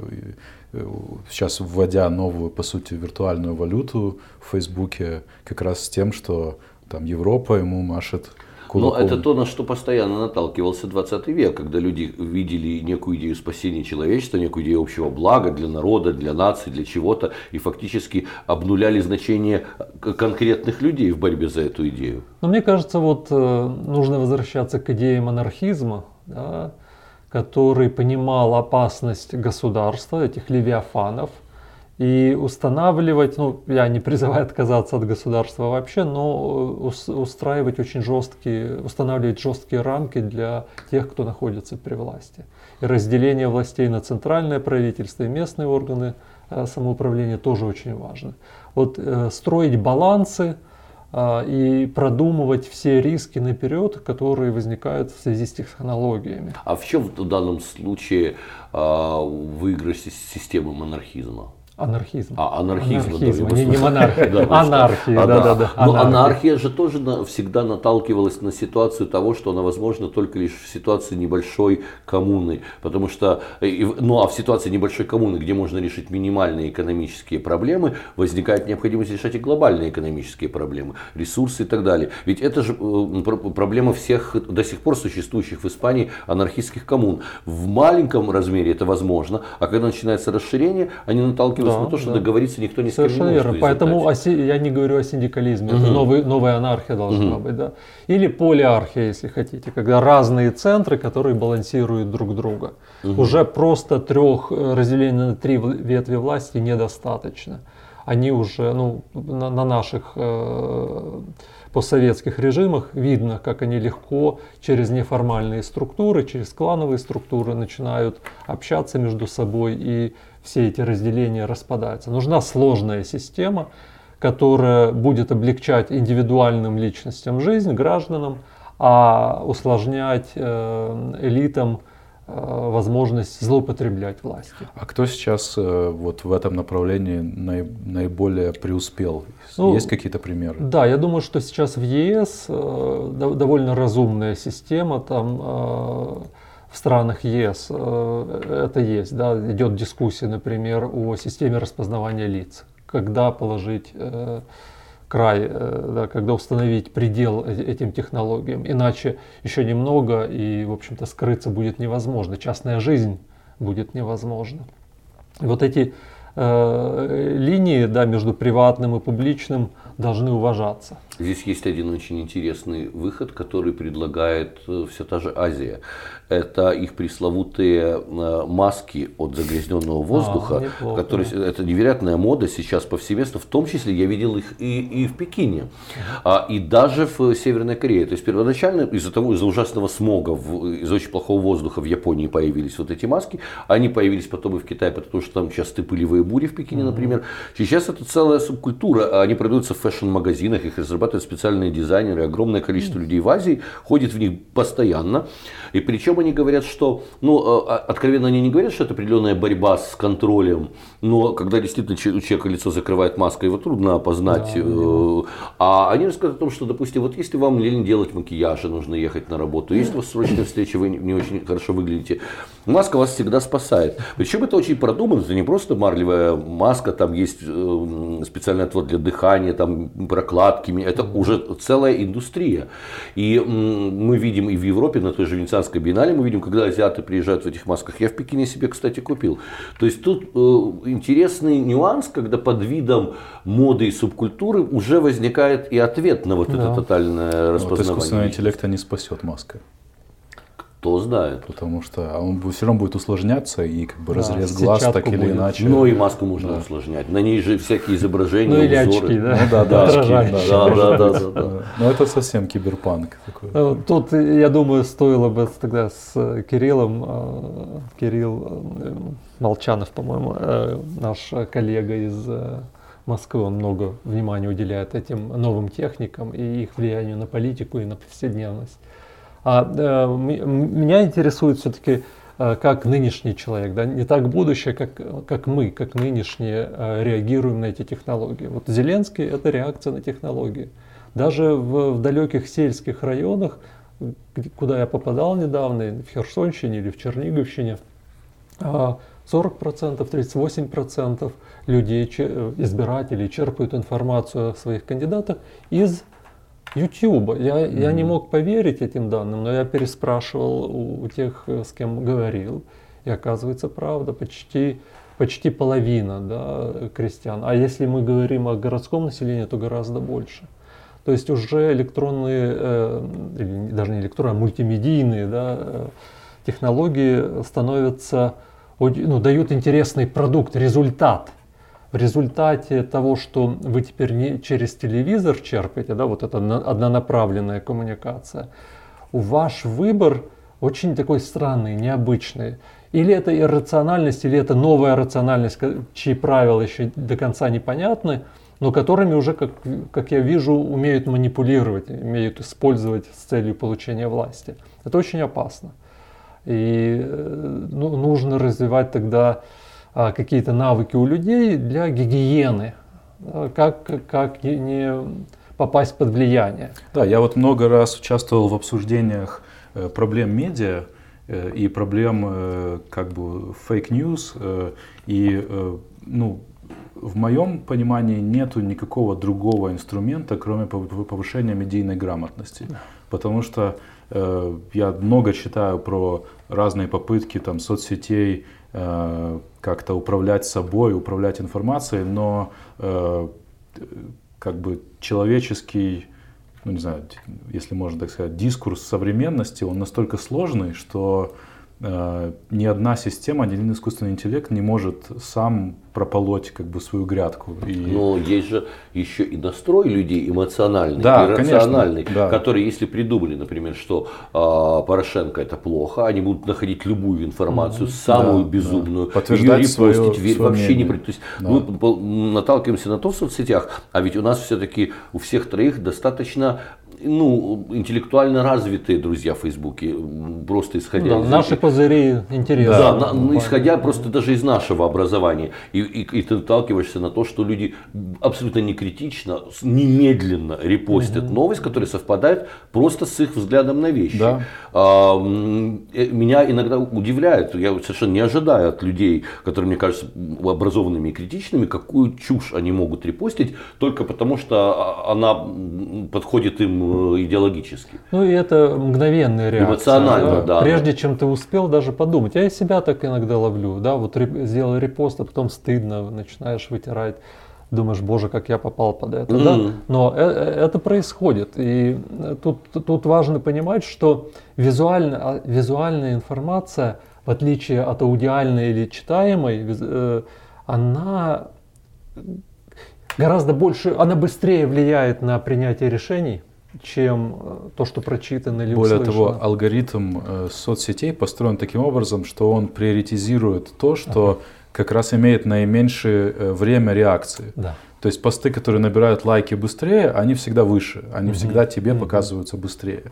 Э, сейчас вводя новую, по сути, виртуальную валюту в Фейсбуке, как раз с тем, что там Европа ему машет Кулаком. Но это то, на что постоянно наталкивался 20 век, когда люди видели некую идею спасения человечества, некую идею общего блага для народа, для нации, для чего-то, и фактически обнуляли значение конкретных людей в борьбе за эту идею. Но мне кажется, вот э, нужно возвращаться к идее монархизма, да, который понимал опасность государства, этих левиафанов – и устанавливать, ну, я не призываю отказаться от государства вообще, но устраивать очень жесткие, устанавливать жесткие рамки для тех, кто находится при власти. И разделение властей на центральное правительство и местные органы э, самоуправления тоже очень важно. Вот э, строить балансы э, и продумывать все риски наперед, которые возникают в связи с технологиями. А в чем в данном случае э, выигрыш системы монархизма? Анархизм. А, анархизм. Анархизм, да, не, не монархия. да, Анархия, а, да, да, да. Но анархия же тоже на, всегда наталкивалась на ситуацию того, что она возможна только лишь в ситуации небольшой коммуны. Потому что, ну а в ситуации небольшой коммуны, где можно решить минимальные экономические проблемы, возникает необходимость решать и глобальные экономические проблемы, ресурсы и так далее. Ведь это же э, проблема всех до сих пор существующих в Испании анархистских коммун. В маленьком размере это возможно, а когда начинается расширение, они наталкиваются да, на то, что да. договориться никто не с кем не может. Верно. Поэтому оси, я не говорю о синдикализме, угу. это новый, новая анархия должна угу. быть. Да? Или полиархия, если хотите, когда разные центры, которые балансируют друг друга. Угу. Уже просто трех э, разделений на три ветви власти недостаточно. Они уже ну, на, на наших э, постсоветских режимах видно, как они легко через неформальные структуры, через клановые структуры начинают общаться между собой и все эти разделения распадаются. Нужна сложная система, которая будет облегчать индивидуальным личностям жизнь, гражданам, а усложнять э, элитам Э, возможность злоупотреблять властью. А кто сейчас э, вот в этом направлении наиболее преуспел? Ну, Есть какие-то примеры? Да, я думаю, что сейчас в ЕС довольно разумная система там в странах ЕС это есть, да, идет дискуссия, например, о системе распознавания лиц, когда положить край, э, да, когда установить предел э, этим технологиям. Иначе еще немного и, в общем-то, скрыться будет невозможно. Частная жизнь будет невозможна. Вот эти э, линии да, между приватным и публичным должны уважаться. Здесь есть один очень интересный выход, который предлагает э, вся та же Азия. Это их пресловутые э, маски от загрязненного воздуха, а, которые это невероятная мода сейчас повсеместно. В том числе я видел их и, и в Пекине, а, и даже в Северной Корее. То есть первоначально из-за того, из-за ужасного смога, из за очень плохого воздуха в Японии появились вот эти маски. Они появились потом и в Китае, потому что там часто пылевые бури в Пекине, например. Сейчас это целая субкультура. Они продаются в фэшн-магазинах, их разрабатывают специальные дизайнеры, огромное количество людей в Азии ходит в них постоянно. И причем они говорят, что, ну, а, а, откровенно они не говорят, что это определенная борьба с контролем, но когда действительно у человека лицо закрывает маска, его трудно опознать. Да, э, а они рассказывают о том, что, допустим, вот если вам лень делать макияж, и нужно ехать на работу, если у вас срочная встреча, вы не очень хорошо выглядите, маска вас всегда спасает. Причем это очень продумано, это не просто марлевая маска, там есть э, специальный отвод для дыхания, там прокладки, это уже целая индустрия. И мы видим и в Европе, на той же Венецианской биеннале, мы видим, когда азиаты приезжают в этих масках. Я в Пекине себе, кстати, купил. То есть тут э, интересный нюанс, когда под видом моды и субкультуры уже возникает и ответ на вот да. это тотальное распознавание. Вот искусственный интеллект не спасет маска. Кто знает. Потому что он все равно будет усложняться и как бы да, разрез глаз так будет. или иначе. Ну и маску можно да. усложнять. На ней же всякие изображения, ну, или узоры. Очки, да? Ну да, да, очки, да, да, да, да, да. Но это совсем киберпанк такой. Э, тут, я думаю, стоило бы тогда с Кириллом, э, Кирилл э, Молчанов, по-моему, наш коллега из Москвы, он много внимания уделяет этим новым техникам и их влиянию на политику и на повседневность. А э, меня интересует все-таки э, как нынешний человек, да, не так будущее, как, как мы, как нынешние э, реагируем на эти технологии. Вот Зеленский – это реакция на технологии. Даже в, в далеких сельских районах, куда я попадал недавно, в Херсонщине или в Черниговщине, 40%, 38% людей, избирателей черпают информацию о своих кандидатах из YouTube. Я, mm-hmm. я не мог поверить этим данным, но я переспрашивал у, у тех, с кем говорил. И оказывается, правда, почти, почти половина да, крестьян. А если мы говорим о городском населении, то гораздо больше. То есть уже электронные, э, или даже не электронные, а мультимедийные да, э, технологии становятся, ну, дают интересный продукт, результат в результате того, что вы теперь не через телевизор черпаете, да, вот это однонаправленная коммуникация, ваш выбор очень такой странный, необычный. Или это иррациональность, или это новая рациональность, чьи правила еще до конца непонятны, но которыми уже, как, как я вижу, умеют манипулировать, умеют использовать с целью получения власти. Это очень опасно. И э, ну, нужно развивать тогда какие-то навыки у людей для гигиены, как, как не попасть под влияние. Да, я вот много раз участвовал в обсуждениях э, проблем медиа э, и проблем э, как бы fake news. И ну, в моем понимании нету никакого другого инструмента, кроме повышения медийной грамотности. Потому что я много читаю про разные попытки там, соцсетей, Э, как-то управлять собой, управлять информацией, но э, как бы человеческий, ну не знаю, если можно так сказать, дискурс современности, он настолько сложный, что э, ни одна система, ни один искусственный интеллект не может сам прополоть как бы свою грядку. И... Но есть же еще и настрой людей эмоциональный, да, иррациональный, конечно, да. который, если придумали, например, что э, Порошенко это плохо, они будут находить любую информацию, mm-hmm. самую да, безумную, да. подтверждать ее свое, свое вообще мнение. не... То есть да. мы наталкиваемся на то в соцсетях, а ведь у нас все-таки у всех троих достаточно ну, интеллектуально развитые друзья в Фейсбуке, просто исходя да, из Наши козыри интересны. Да, на, исходя просто даже из нашего образования. И, и, и ты наталкиваешься на то, что люди абсолютно не критично, немедленно репостят угу. новость, которая совпадает просто с их взглядом на вещи. Да. А, меня иногда удивляет, я совершенно не ожидаю от людей, которые мне кажутся образованными и критичными, какую чушь они могут репостить, только потому что а, она подходит им идеологически. Ну и это мгновенная реакция. Эмоционально, да. Прежде чем ты успел даже подумать. Я и себя так иногда ловлю. Да, вот сделал репост, а потом стыдно, начинаешь вытирать. Думаешь, боже, как я попал под это. Mm-hmm. Да? Но э, э, это происходит. И тут, тут важно понимать, что визуально, а, визуальная информация, в отличие от аудиальной или читаемой, она гораздо больше, она быстрее влияет на принятие решений, чем э, то, что прочитано или Более услышано. того, алгоритм э, соцсетей построен таким образом, что он приоритизирует то, что ага. как раз имеет наименьшее э, время реакции. Да. То есть посты, которые набирают лайки быстрее, они всегда выше, они угу. всегда тебе угу. показываются быстрее.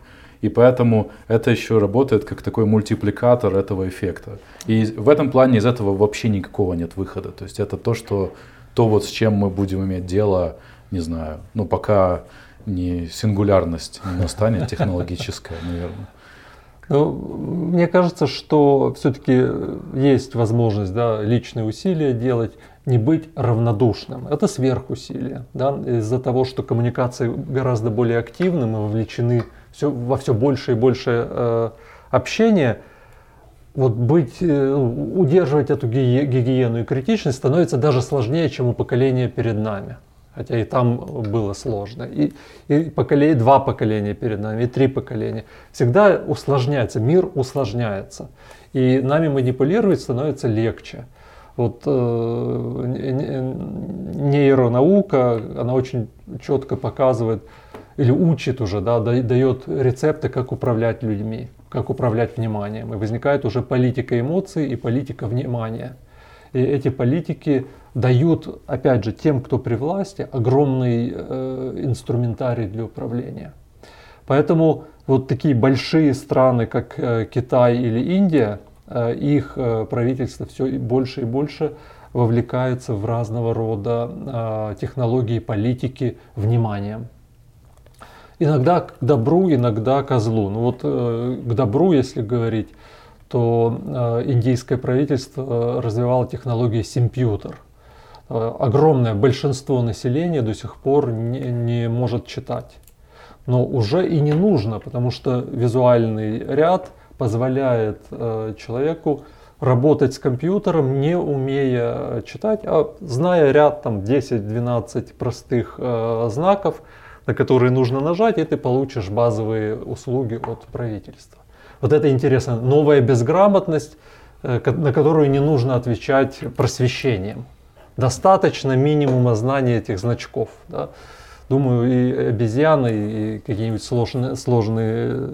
И поэтому это еще работает как такой мультипликатор этого эффекта. И в этом плане из этого вообще никакого нет выхода. То есть это то, что то вот с чем мы будем иметь дело, не знаю, ну пока не сингулярность не настанет технологическая, наверное. Ну, мне кажется, что все-таки есть возможность да, личные усилия делать, не быть равнодушным. Это сверхусилие. Да, из-за того, что коммуникации гораздо более активны, мы вовлечены все, во все больше и больше э, общения, вот быть, э, ну, удерживать эту гигиену и критичность становится даже сложнее, чем у поколения перед нами хотя и там было сложно. И, и поколение, два поколения перед нами, и три поколения. Всегда усложняется, мир усложняется. И нами манипулировать становится легче. Вот э, нейронаука, она очень четко показывает или учит уже, да, дает рецепты, как управлять людьми, как управлять вниманием. И возникает уже политика эмоций и политика внимания. И эти политики дают, опять же, тем, кто при власти, огромный э, инструментарий для управления. Поэтому вот такие большие страны, как э, Китай или Индия, э, их э, правительство все больше и больше вовлекается в разного рода э, технологии, политики вниманием. Иногда к добру, иногда к злу. Ну вот э, к добру, если говорить, то э, индийское правительство э, развивало технологии симпьютер. Э, огромное большинство населения до сих пор не, не может читать. Но уже и не нужно, потому что визуальный ряд позволяет э, человеку работать с компьютером, не умея читать, а зная ряд там 10-12 простых э, знаков, на которые нужно нажать, и ты получишь базовые услуги от правительства. Вот это интересно. Новая безграмотность, на которую не нужно отвечать просвещением. Достаточно минимума знания этих значков. Да? Думаю, и обезьяны, и какие-нибудь сложные, сложные э,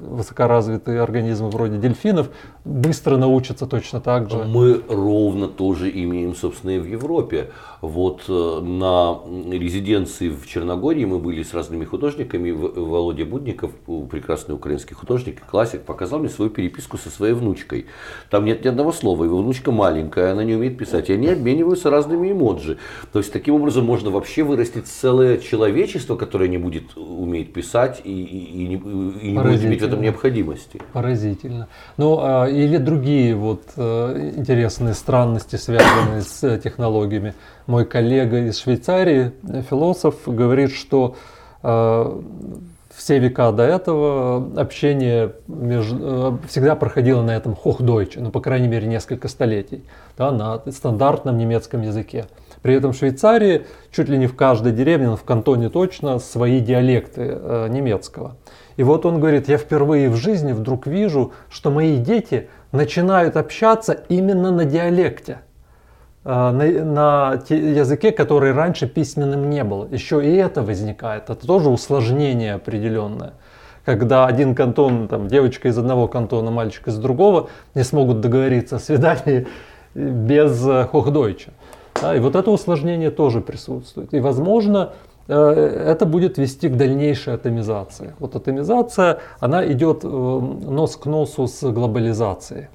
высокоразвитые организмы вроде дельфинов быстро научатся точно так же. Мы ровно тоже имеем, собственно, и в Европе. Вот э, на резиденции в Черногории мы были с разными художниками. Володя Будников, прекрасный украинский художник, классик, показал мне свою переписку со своей внучкой. Там нет ни одного слова. Его внучка маленькая, она не умеет писать. И они обмениваются разными эмоджи. То есть таким образом можно вообще вырастить целое человечество, которое не будет уметь писать и, и, и не, и не будет иметь в этом необходимости. Поразительно. Ну, а, или другие вот э, интересные странности, связанные с э, технологиями. Мой коллега из Швейцарии, философ, говорит, что э, все века до этого общение между, всегда проходило на этом Hochdeutsch, ну, по крайней мере, несколько столетий, да, на стандартном немецком языке. При этом в Швейцарии чуть ли не в каждой деревне, но в кантоне точно, свои диалекты э, немецкого. И вот он говорит, я впервые в жизни вдруг вижу, что мои дети начинают общаться именно на диалекте. Э, на, на языке, который раньше письменным не был. Еще и это возникает. Это тоже усложнение определенное. Когда один кантон, там, девочка из одного кантона, мальчик из другого не смогут договориться о свидании без э, хохдойча. Да, и вот это усложнение тоже присутствует. И, возможно, э, это будет вести к дальнейшей атомизации. Вот атомизация, она идет нос к носу с глобализацией.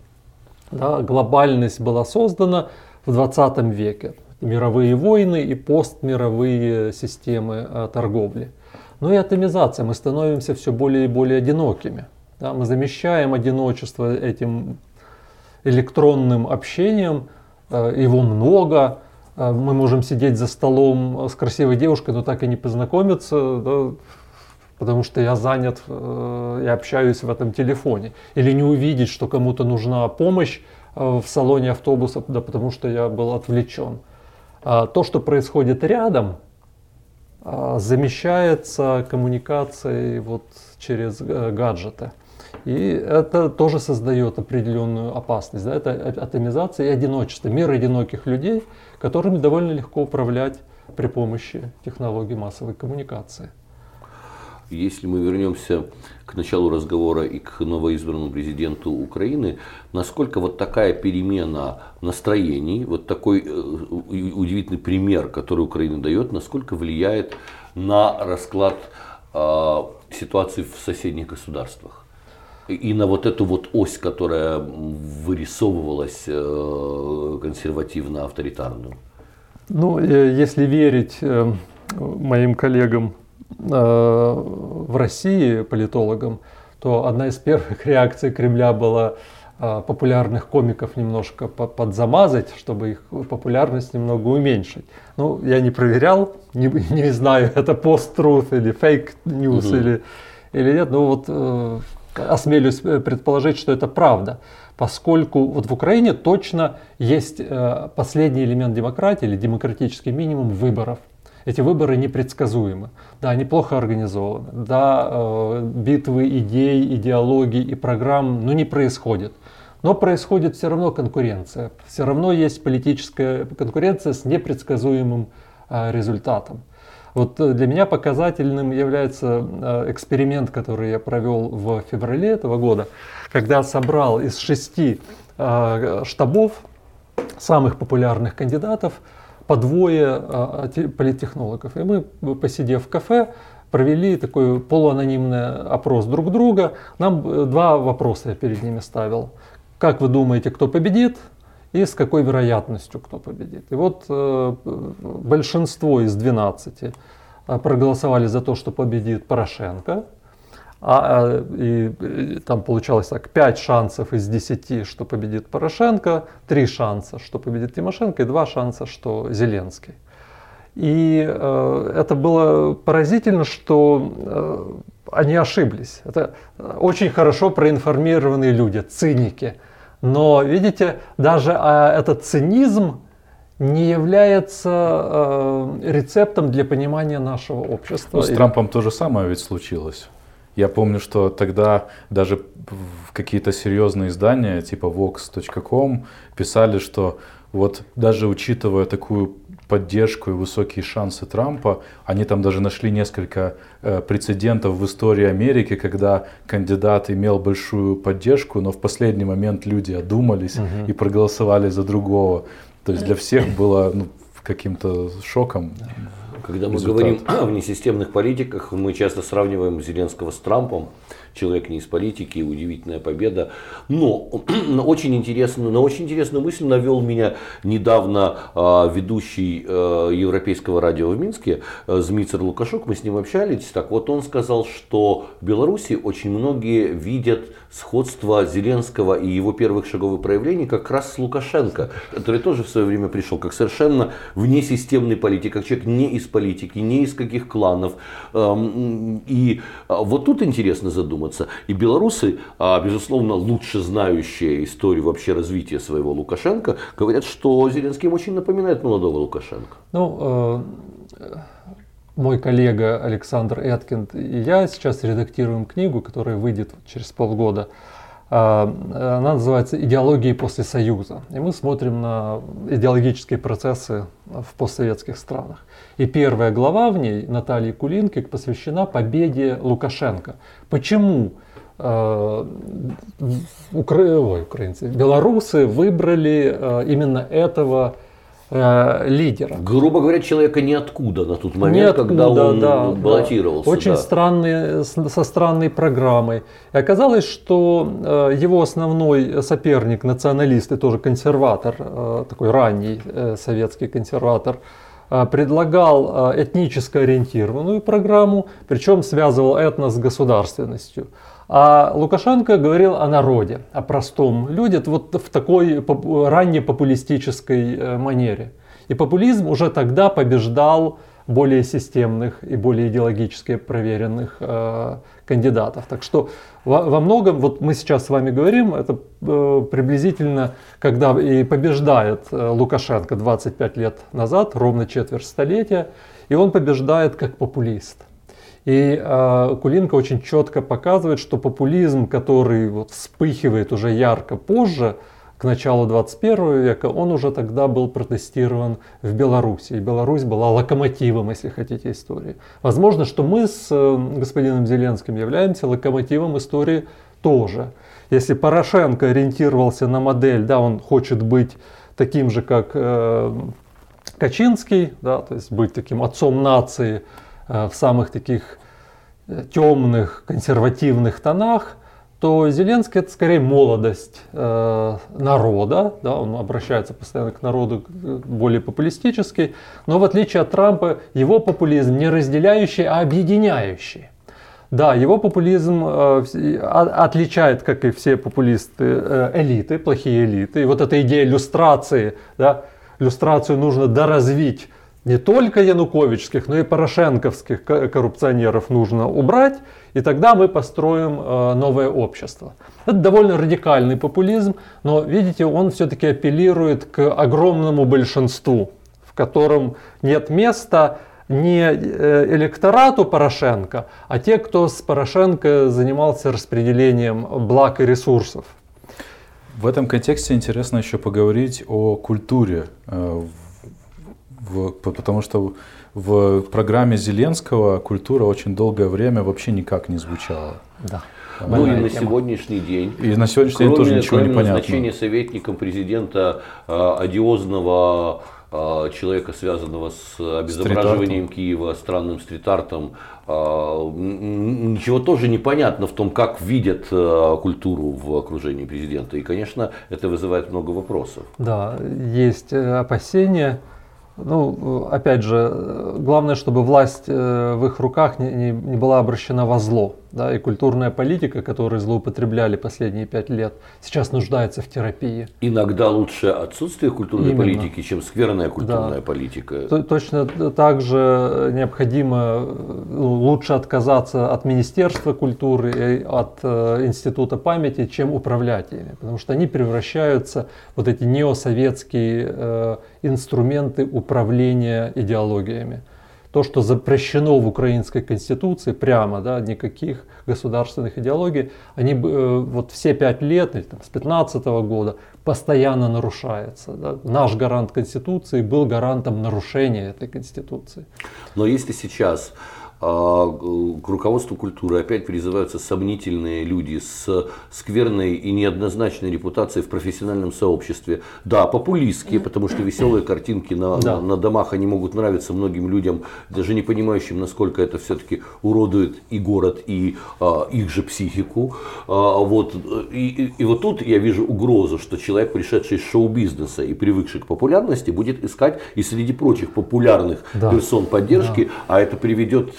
Да, глобальность была создана в 20 веке. Мировые войны и постмировые системы э, торговли. Ну и атомизация. Мы становимся все более и более одинокими. Да? Мы замещаем одиночество этим электронным общением. Э, его много. Э, мы можем сидеть за столом с красивой девушкой, но так и не познакомиться. Да? потому что я занят и общаюсь в этом телефоне. Или не увидеть, что кому-то нужна помощь, в салоне автобуса, да потому что я был отвлечен. А то, что происходит рядом, а, замещается коммуникацией вот через э, гаджеты. И это тоже создает определенную опасность. Да? Это атомизация и одиночество, мир одиноких людей, которыми довольно легко управлять при помощи технологий массовой коммуникации. Если мы вернемся к началу разговора и к новоизбранному президенту Украины, насколько вот такая перемена настроений, вот такой э, удивительный пример, который Украина дает, насколько влияет на расклад э, ситуации в соседних государствах? И на вот эту вот ось, которая вырисовывалась э, консервативно-авторитарную? Ну, э, если верить моим коллегам в России политологам, то одна из первых реакций Кремля была э, популярных комиков немножко подзамазать, чтобы их популярность немного уменьшить. Ну, я не проверял, не, не знаю, это post-truth или fake news угу. или, или нет, но вот э, осмелюсь предположить, что это правда. Поскольку вот в Украине точно есть э, последний элемент демократии или демократический минимум выборов – эти выборы непредсказуемы. Да, они плохо организованы. Да, э, битвы идей, идеологий и программ ну, не происходят. Но происходит все равно конкуренция. Все равно есть политическая конкуренция с непредсказуемым э, результатом. Вот э, для меня показательным является э, эксперимент, который я провел в феврале этого года, когда собрал из шести э, штабов самых популярных кандидатов по двое а, политтехнологов. И мы, посидев в кафе, провели такой полуанонимный опрос друг друга. Нам э, два вопроса я перед ними ставил. Как вы думаете, кто победит? И с какой вероятностью кто победит? И вот э, большинство из 12 э, проголосовали за то, что победит Порошенко. А, а, и, и там получалось так, 5 шансов из 10, что победит Порошенко, 3 шанса, что победит Тимошенко, и 2 шанса, что Зеленский. И э, это было поразительно, что э, они ошиблись. Это очень хорошо проинформированные люди, циники. Но, видите, даже э, этот цинизм не является э, рецептом для понимания нашего общества. Ну, с Трампом то же самое ведь случилось. Я помню, что тогда даже в какие-то серьезные издания, типа vox.com, писали, что вот даже учитывая такую поддержку и высокие шансы Трампа, они там даже нашли несколько э, прецедентов в истории Америки, когда кандидат имел большую поддержку, но в последний момент люди одумались угу. и проголосовали за другого. То есть для всех было ну, каким-то шоком. Когда мы результат. говорим о внесистемных политиках, мы часто сравниваем Зеленского с Трампом. Человек не из политики, удивительная победа. Но очень интересную, на очень интересную мысль навел меня недавно э, ведущий э, Европейского радио в Минске э, Змицер Лукашук. Мы с ним общались. Так вот, он сказал, что в Беларуси очень многие видят сходство Зеленского и его первых шагов и проявлений как раз с Лукашенко, который тоже в свое время пришел как совершенно внесистемный политик, как человек не из политики, не из каких кланов. Эм, и а, вот тут интересно задуматься. И белорусы, а, безусловно, лучше знающие историю вообще развития своего Лукашенко, говорят, что Зеленский им очень напоминает молодого Лукашенко. Ну, э, мой коллега Александр Эткинд и я сейчас редактируем книгу, которая выйдет через полгода. А, она называется «Идеологии после Союза». И мы смотрим на идеологические процессы в постсоветских странах. И первая глава в ней, Натальи Кулинки, посвящена победе Лукашенко. Почему э, укра... Ой, украинцы, белорусы выбрали э, именно этого э, лидера. Грубо говоря, человека ниоткуда на тот момент, ниоткуда, когда он да, баллотировался. Да. Очень да. странный, со странной программой. И оказалось, что э, его основной соперник, националист и тоже консерватор, э, такой ранний э, советский консерватор, предлагал этнически ориентированную программу, причем связывал этно с государственностью. А Лукашенко говорил о народе, о простом люде, вот в такой ранней популистической э, манере. И популизм уже тогда побеждал более системных и более идеологически проверенных э, кандидатов. Так что во, во многом, вот мы сейчас с вами говорим, это э, приблизительно, когда и побеждает э, Лукашенко 25 лет назад, ровно четверть столетия, и он побеждает как популист. И э, Кулинка очень четко показывает, что популизм, который вот вспыхивает уже ярко позже, к началу 21 века, он уже тогда был протестирован в Беларуси. И Беларусь была локомотивом, если хотите, истории. Возможно, что мы с э, господином Зеленским являемся локомотивом истории тоже. Если Порошенко ориентировался на модель, да, он хочет быть таким же, как э, Качинский, да, то есть быть таким отцом нации, в самых таких э, темных, консервативных тонах, то Зеленский это скорее молодость э, народа, да, он обращается постоянно к народу более популистически, но в отличие от Трампа его популизм не разделяющий, а объединяющий. Да, его популизм э, отличает, как и все популисты, э, элиты, плохие элиты. И вот эта идея иллюстрации, да, иллюстрацию нужно доразвить не только януковичских, но и порошенковских коррупционеров нужно убрать, и тогда мы построим э, новое общество. Это довольно радикальный популизм, но видите, он все-таки апеллирует к огромному большинству, в котором нет места не э, электорату Порошенко, а те, кто с Порошенко занимался распределением благ и ресурсов. В этом контексте интересно еще поговорить о культуре э, в, потому что в программе Зеленского культура очень долгое время вообще никак не звучала. Да. Ну и на тема. сегодняшний день. И на сегодняшний кроме, день тоже ничего кроме не понятно. назначения советником президента э, одиозного э, человека, связанного с обезображиванием Киева, странным стрит-артом, э, ничего тоже не понятно в том, как видят э, культуру в окружении президента. И, конечно, это вызывает много вопросов. Да, есть опасения ну, опять же, главное, чтобы власть э, в их руках не, не, не была обращена во зло. Да, и культурная политика, которую злоупотребляли последние пять лет, сейчас нуждается в терапии. Иногда лучше отсутствие культурной Именно. политики, чем скверная культурная да. политика. Точно так же необходимо ну, лучше отказаться от Министерства культуры и от э, Института памяти, чем управлять ими. Потому что они превращаются, вот эти неосоветские э, инструменты управления идеологиями то, что запрещено в украинской конституции прямо, да, никаких государственных идеологий, они э, вот все пять лет, или, там, с 15 года, постоянно нарушается. Да. Наш гарант конституции был гарантом нарушения этой конституции. Но если сейчас к руководству культуры опять призываются сомнительные люди с скверной и неоднозначной репутацией в профессиональном сообществе. Да, популистские, потому что веселые картинки на, да. на, на домах, они могут нравиться многим людям, даже не понимающим, насколько это все-таки уродует и город, и а, их же психику. А, вот, и, и, и вот тут я вижу угрозу, что человек, пришедший из шоу-бизнеса и привыкший к популярности, будет искать и среди прочих популярных да. персон поддержки, да. а это приведет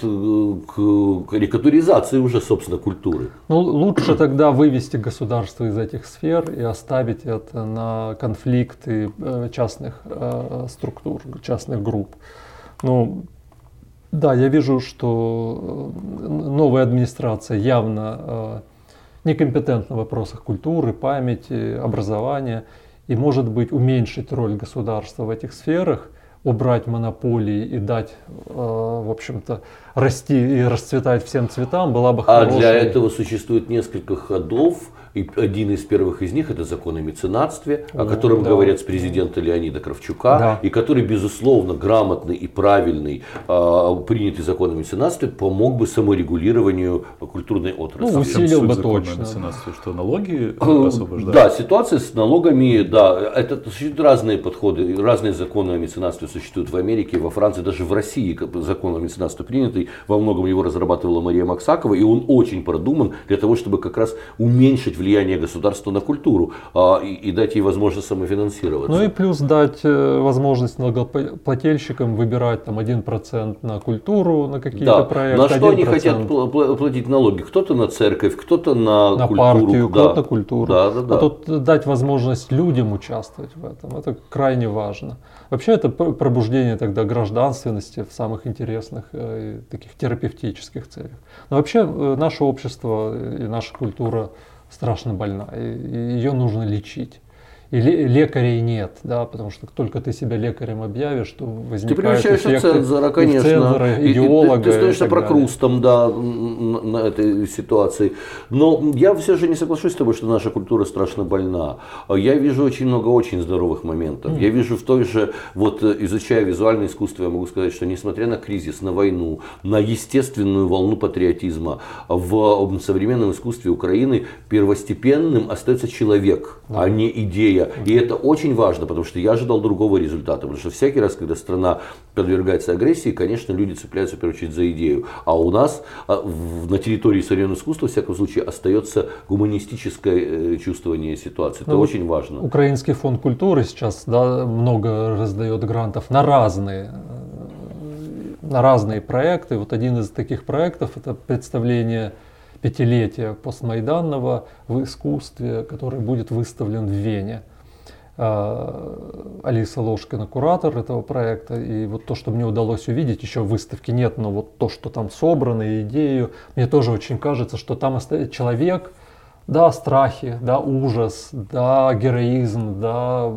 к карикатуризации уже, собственно, культуры. Ну, лучше тогда вывести государство из этих сфер и оставить это на конфликты э, частных э, структур, частных групп. Ну, да, я вижу, что э, новая администрация явно некомпетентна в вопросах культуры, памяти, образования и, может быть, уменьшить роль государства в этих сферах – убрать монополии и дать, в общем-то, расти и расцветать всем цветам, была бы хорошей. А для этого существует несколько ходов, и один из первых из них это закон о меценатстве, о котором да. говорят с президента Леонида Кравчука, да. и который, безусловно, грамотный и правильный, э, принятый закон о меценатстве, помог бы саморегулированию культурной отрасли. Ну, усилил бы точно. что налоги э, освобождают? Да, ситуация с налогами, да, это существуют разные подходы, разные законы о меценатстве существуют в Америке, во Франции, даже в России закон о меценатстве принятый, во многом его разрабатывала Мария Максакова, и он очень продуман для того, чтобы как раз уменьшить влияние государства на культуру а, и, и дать ей возможность самофинансироваться. Ну и плюс дать э, возможность налогоплательщикам выбирать там 1% на культуру, на какие-то да. проекты. На что 1%. они хотят платить налоги? Кто-то на церковь, кто-то на, на культуру. партию, да. кто-то на культуру. Да, да, да. А тут дать возможность людям участвовать в этом, это крайне важно. Вообще это пробуждение тогда гражданственности в самых интересных э, таких терапевтических целях. Но вообще э, наше общество и наша культура страшно больна, ее нужно лечить. И лекарей нет, да, потому что только ты себя лекарем объявишь, что возникает Ты превращаешься в цензора, конечно. В цензора, идеолога. И, ты, ты становишься прокрустом, да, на, на этой ситуации. Но я все же не соглашусь с тобой, что наша культура страшно больна. Я вижу очень много очень здоровых моментов. Mm. Я вижу в той же, вот изучая визуальное искусство, я могу сказать, что несмотря на кризис, на войну, на естественную волну патриотизма, в современном искусстве Украины первостепенным остается человек, mm. а не идея и это очень важно, потому что я ожидал другого результата. Потому что всякий раз, когда страна подвергается агрессии, конечно, люди цепляются в первую очередь за идею. А у нас а, на территории современного искусства, в всяком случае, остается гуманистическое э, чувствование ситуации. Это ну, очень важно. Украинский фонд культуры сейчас да, много раздает грантов на разные э, на разные проекты. Вот один из таких проектов это представление пятилетия постмайданного в искусстве, который будет выставлен в Вене. А, Алиса Ложкина, куратор этого проекта, и вот то, что мне удалось увидеть, еще в выставке нет, но вот то, что там собрано, идею, мне тоже очень кажется, что там человек, да, страхи, да, ужас, да, героизм, да,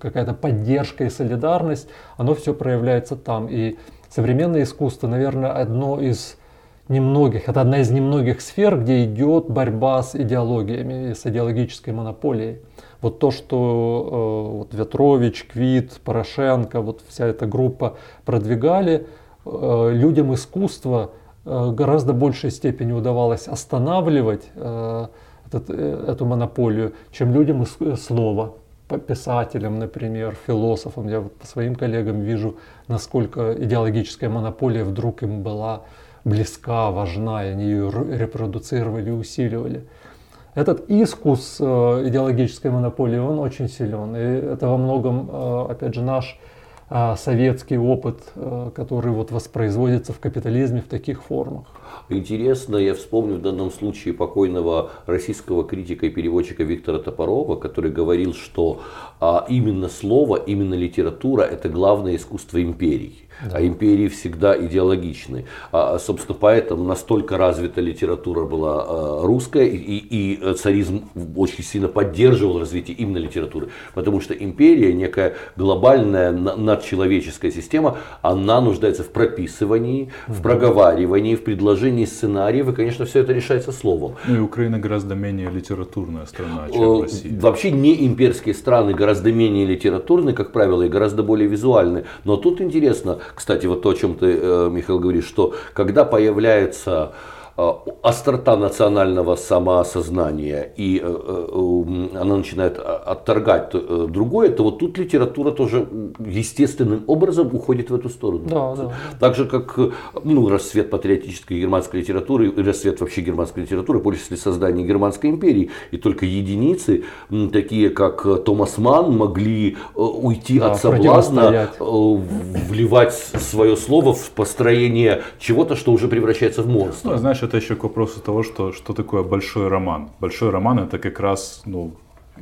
какая-то поддержка и солидарность, оно все проявляется там. И современное искусство, наверное, одно из немногих, это одна из немногих сфер, где идет борьба с идеологиями, с идеологической монополией. Вот то, что э, вот Ветрович, Квит, Порошенко, вот вся эта группа продвигали, э, людям искусства э, гораздо большей степени удавалось останавливать э, этот, э, эту монополию, чем людям э, слова писателям, например, философам. Я вот по своим коллегам вижу, насколько идеологическая монополия вдруг им была близка, важна, и они ее репродуцировали, усиливали. Этот искус э, идеологической монополии, он очень силен. И это во многом, э, опять же, наш э, советский опыт, который вот воспроизводится в капитализме в таких формах. Интересно, я вспомню в данном случае покойного российского критика и переводчика Виктора Топорова, который говорил, что а, именно слово, именно литература – это главное искусство империи. Да. А империи всегда идеологичны. А, собственно, поэтому настолько развита литература была а, русская, и, и, и царизм очень сильно поддерживал развитие именно литературы. Потому что империя, некая глобальная надчеловеческая система, она нуждается в прописывании, в проговаривании, в предложении сценариев, и, конечно, все это решается словом. Ну и Украина гораздо менее литературная страна, чем Россия. Вообще не имперские страны гораздо менее литературные, как правило, и гораздо более визуальные. Но тут интересно, кстати, вот то, о чем ты, э, Михаил, говоришь, что когда появляется острота национального самоосознания, и э, э, она начинает отторгать другое, то вот тут литература тоже естественным образом уходит в эту сторону. Да, да. Так же, как ну, расцвет патриотической германской литературы, и расцвет вообще германской литературы после создания Германской империи. И только единицы, такие как Томас Ман, могли уйти да, от соблазна, вливать свое слово в построение чего-то, что уже превращается в монстр. Ну, знаешь, это еще к вопросу того, что, что такое большой роман. Большой роман это как раз ну,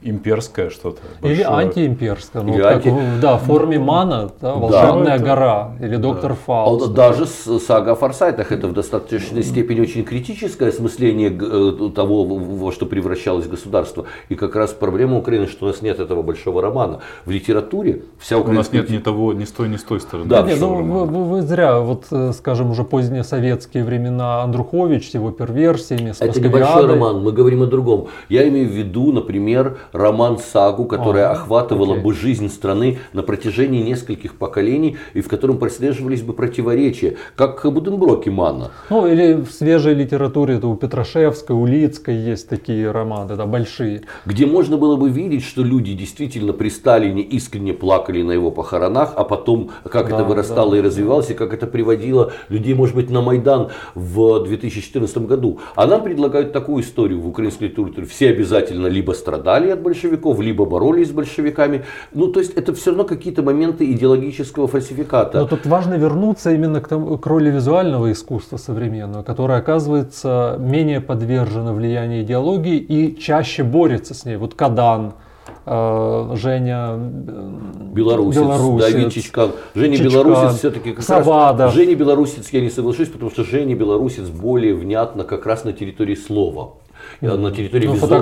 имперское что-то. Или антиимперское. Ну, или как, анти... Да, в форме мана, да, волшебная да, гора или доктор да. Фауст. А, даже сага о Форсайтах это в достаточной степени очень критическое осмысление э, того, во что превращалось государство. И как раз проблема Украины, что у нас нет этого большого романа. В литературе вся украинская... У нас нет ни того, ни с той, ни с той стороны. Да, нет, ну, вы, вы, вы зря, вот, э, скажем, уже поздние советские времена Андрухович с его перверсиями, с Это небольшой роман, мы говорим о другом. Я имею в виду, например, роман-сагу, которая а, охватывала окей. бы жизнь страны на протяжении нескольких поколений и в котором прослеживались бы противоречия, как Буденброк и Манна. Ну или в свежей литературе это у Петрашевской, у Лицкой есть такие романы, да, большие. Где можно было бы видеть, что люди действительно при Сталине искренне плакали на его похоронах, а потом как да, это вырастало да, и развивалось, и как это приводило людей, может быть, на Майдан в 2014 году. А нам предлагают такую историю в украинской литературе. Все обязательно либо страдали от большевиков, либо боролись с большевиками. Ну, то есть это все равно какие-то моменты идеологического фальсификата. Но тут важно вернуться именно к, тому, к роли визуального искусства современного, которое оказывается менее подвержено влиянию идеологии и чаще борется с ней. Вот Кадан, э, Женя Белорусец, Белорусец Давид Чичкан. Женя Чичкан, Белорусец все-таки как Савада. раз... Женя Белорусец я не соглашусь, потому что Женя Белорусец более внятно как раз на территории слова на территории, ну, визу... да,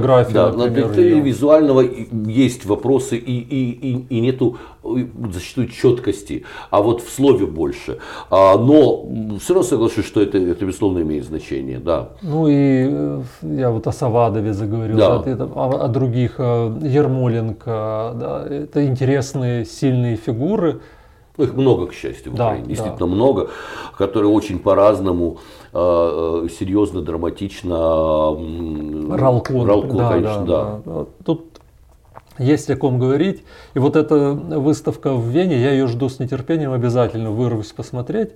например, на территории ее. визуального есть вопросы и, и, и, и нету зачастую четкости, а вот в слове больше. А, но все равно соглашусь, что это, это безусловно имеет значение, да. Ну и э, я вот о Савадове заговорил, да. Да, о, о других, э, Ермоленко, да, это интересные, сильные фигуры. Их много, к счастью, в да, Украине, действительно да. много, которые очень по-разному серьезно, драматично. Ралко, Ралко да, конечно, да. да. Тут есть о ком говорить. И вот эта выставка в Вене, я ее жду с нетерпением, обязательно вырвусь посмотреть.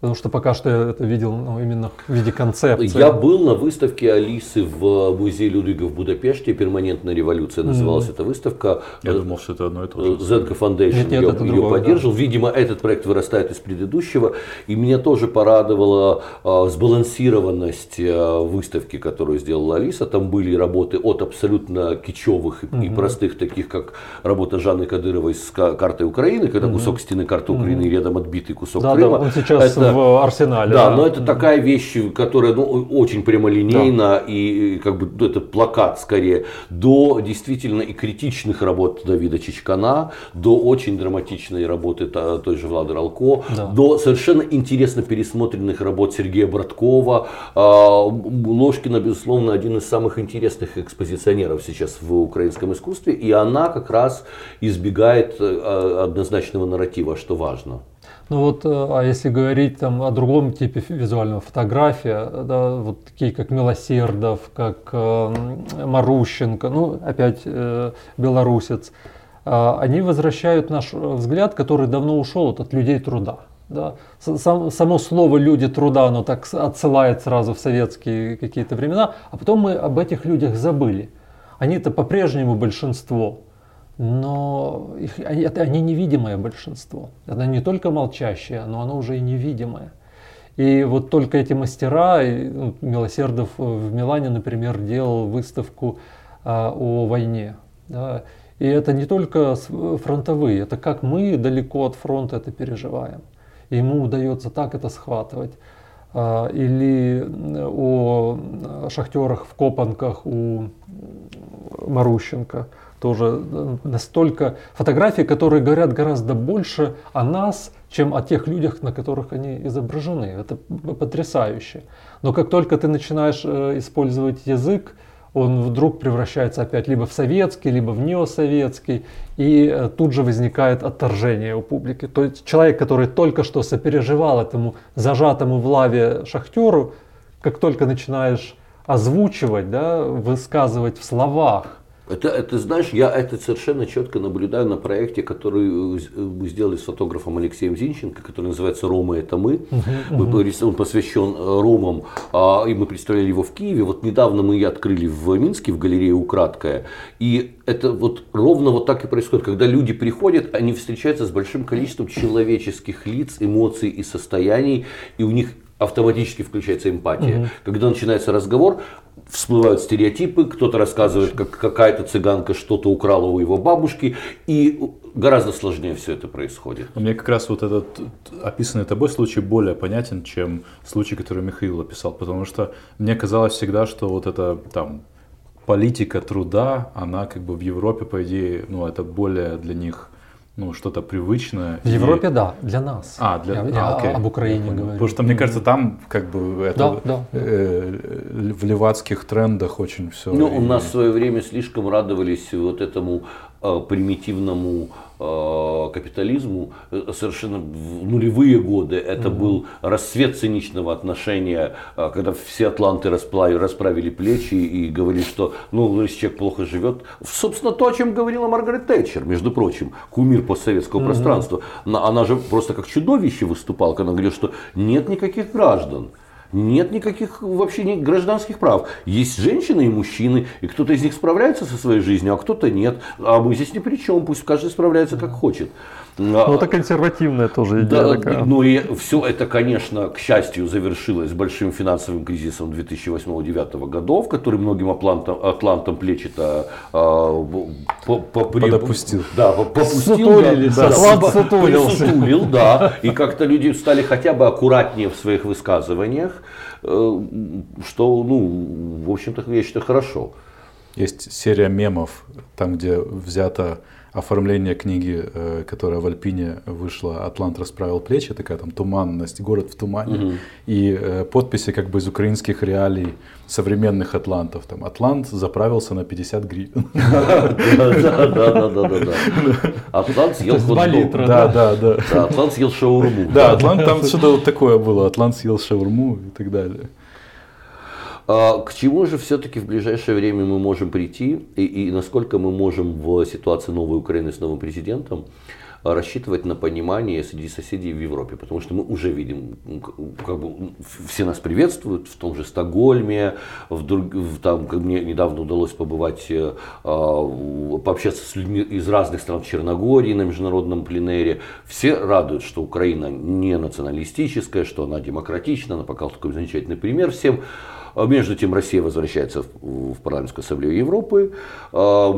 Потому что пока что я это видел ну, именно в виде концепции. Я был на выставке Алисы в музее Людвига в Будапеште. Перманентная революция называлась mm. эта выставка. Я думал, что это одно и то же. Zenka Foundation нет, нет, ее, ее другое, поддерживал. Да. Видимо, этот проект вырастает из предыдущего. И меня тоже порадовала а, сбалансированность а, выставки, которую сделала Алиса. Там были работы от абсолютно кичевых mm-hmm. и простых, таких как работа Жанны Кадыровой с картой Украины, когда mm-hmm. кусок стены карты Украины mm-hmm. рядом отбитый кусок да, Крыма. Да, он сейчас это в арсенале. Да, да, но это такая вещь, которая ну, очень прямолинейна да. и как бы ну, это плакат скорее, до действительно и критичных работ Давида Чичкана, до очень драматичной работы той же Влады Ралко, да. до совершенно интересно пересмотренных работ Сергея Браткова. А, Ложкина, безусловно, один из самых интересных экспозиционеров сейчас в украинском искусстве, и она как раз избегает э, однозначного нарратива, что важно. Ну вот, э, а если говорить там о другом типе визуального фотография, да, вот такие как Милосердов, как э, Марущенко, ну опять э, белорусец, э, они возвращают наш взгляд, который давно ушел от людей труда. Да. Сам, само слово люди труда, оно так отсылает сразу в советские какие-то времена, а потом мы об этих людях забыли. Они-то по-прежнему большинство но их, это они невидимое большинство. Это не только молчащее, но оно уже и невидимое. И вот только эти мастера, ну, Милосердов в Милане, например, делал выставку а, о войне. Да, и это не только фронтовые, это как мы далеко от фронта это переживаем. И ему удается так это схватывать. Или о шахтерах в Копанках у Марущенко тоже э, настолько фотографии, которые говорят гораздо больше о нас, чем о тех людях, на которых они изображены. Это потрясающе. Но как только ты начинаешь э, использовать язык, он вдруг превращается опять либо в советский, либо в неосоветский, и э, тут же возникает отторжение у публики. То есть человек, который только что сопереживал этому зажатому в лаве шахтеру, как только начинаешь озвучивать, да, высказывать в словах это, это, знаешь, я это совершенно четко наблюдаю на проекте, который мы сделали с фотографом Алексеем Зинченко, который называется «Рома – это мы». Uh-huh, Он посвящен э, ромам, а, и мы представляли его в Киеве. Вот недавно мы ее открыли в Минске, в галерее «Украдкая». И это вот ровно вот так и происходит. Когда люди приходят, они встречаются с большим количеством человеческих лиц, эмоций и состояний, и у них автоматически включается эмпатия. Угу. Когда начинается разговор, всплывают стереотипы, кто-то рассказывает, как какая-то цыганка что-то украла у его бабушки, и гораздо сложнее все это происходит. Мне как раз вот этот описанный тобой случай более понятен, чем случай, который Михаил описал, потому что мне казалось всегда, что вот это там политика труда, она как бы в Европе, по идее, ну это более для них ну, что-то привычное. В и... Европе, да, для нас. А, для... Я, я окей. об Украине говорю. Потому что, мне кажется, там как бы это да, да. Э, в левацких трендах очень все. Ну, и... у нас в свое время слишком радовались вот этому э, примитивному капитализму э, совершенно в нулевые годы. Это угу. был рассвет циничного отношения, э, когда все атланты расправили, расправили плечи и говорили, что ну, если человек плохо живет. Собственно, то, о чем говорила Маргарет Тэтчер, между прочим, кумир постсоветского угу. пространства. Она же просто как чудовище выступала, когда она говорила, что нет никаких граждан нет никаких вообще нет гражданских прав. Есть женщины и мужчины, и кто-то из них справляется со своей жизнью, а кто-то нет. А мы здесь ни при чем, пусть каждый справляется как хочет. Ну, это консервативная тоже идея да, такая. Ну, и все это, конечно, к счастью, завершилось большим финансовым кризисом 2008-2009 годов, который многим атлантам, атлантам плечи-то а, по, по, Подопустил. Да, попустил. Сутулились, да, да. Сутулил, да. И как-то люди стали хотя бы аккуратнее в своих высказываниях, э, что, ну, в общем-то, я считаю, хорошо. Есть серия мемов, там, где взято оформление книги, э, которая в Альпине вышла «Атлант расправил плечи», такая там туманность, город в тумане, угу. и э, подписи как бы из украинских реалий современных атлантов. Там «Атлант заправился на 50 гривен». Да, да, да, да, да. Атлант съел хот Да, да, да. Атлант съел шаурму. Да, Атлант там что-то вот такое было. Атлант съел шаурму и так далее. А к чему же все-таки в ближайшее время мы можем прийти и, и насколько мы можем в ситуации новой Украины с новым президентом рассчитывать на понимание среди соседей в Европе, потому что мы уже видим, как бы все нас приветствуют в том же Стокгольме, в, друг, в, там, как мне недавно удалось побывать, э, пообщаться с людьми из разных стран Черногории на международном пленэре. Все радуют, что Украина не националистическая, что она демократична, она показала такой замечательный пример всем. А между тем Россия возвращается в, парламентскую ассамблею Европы. А,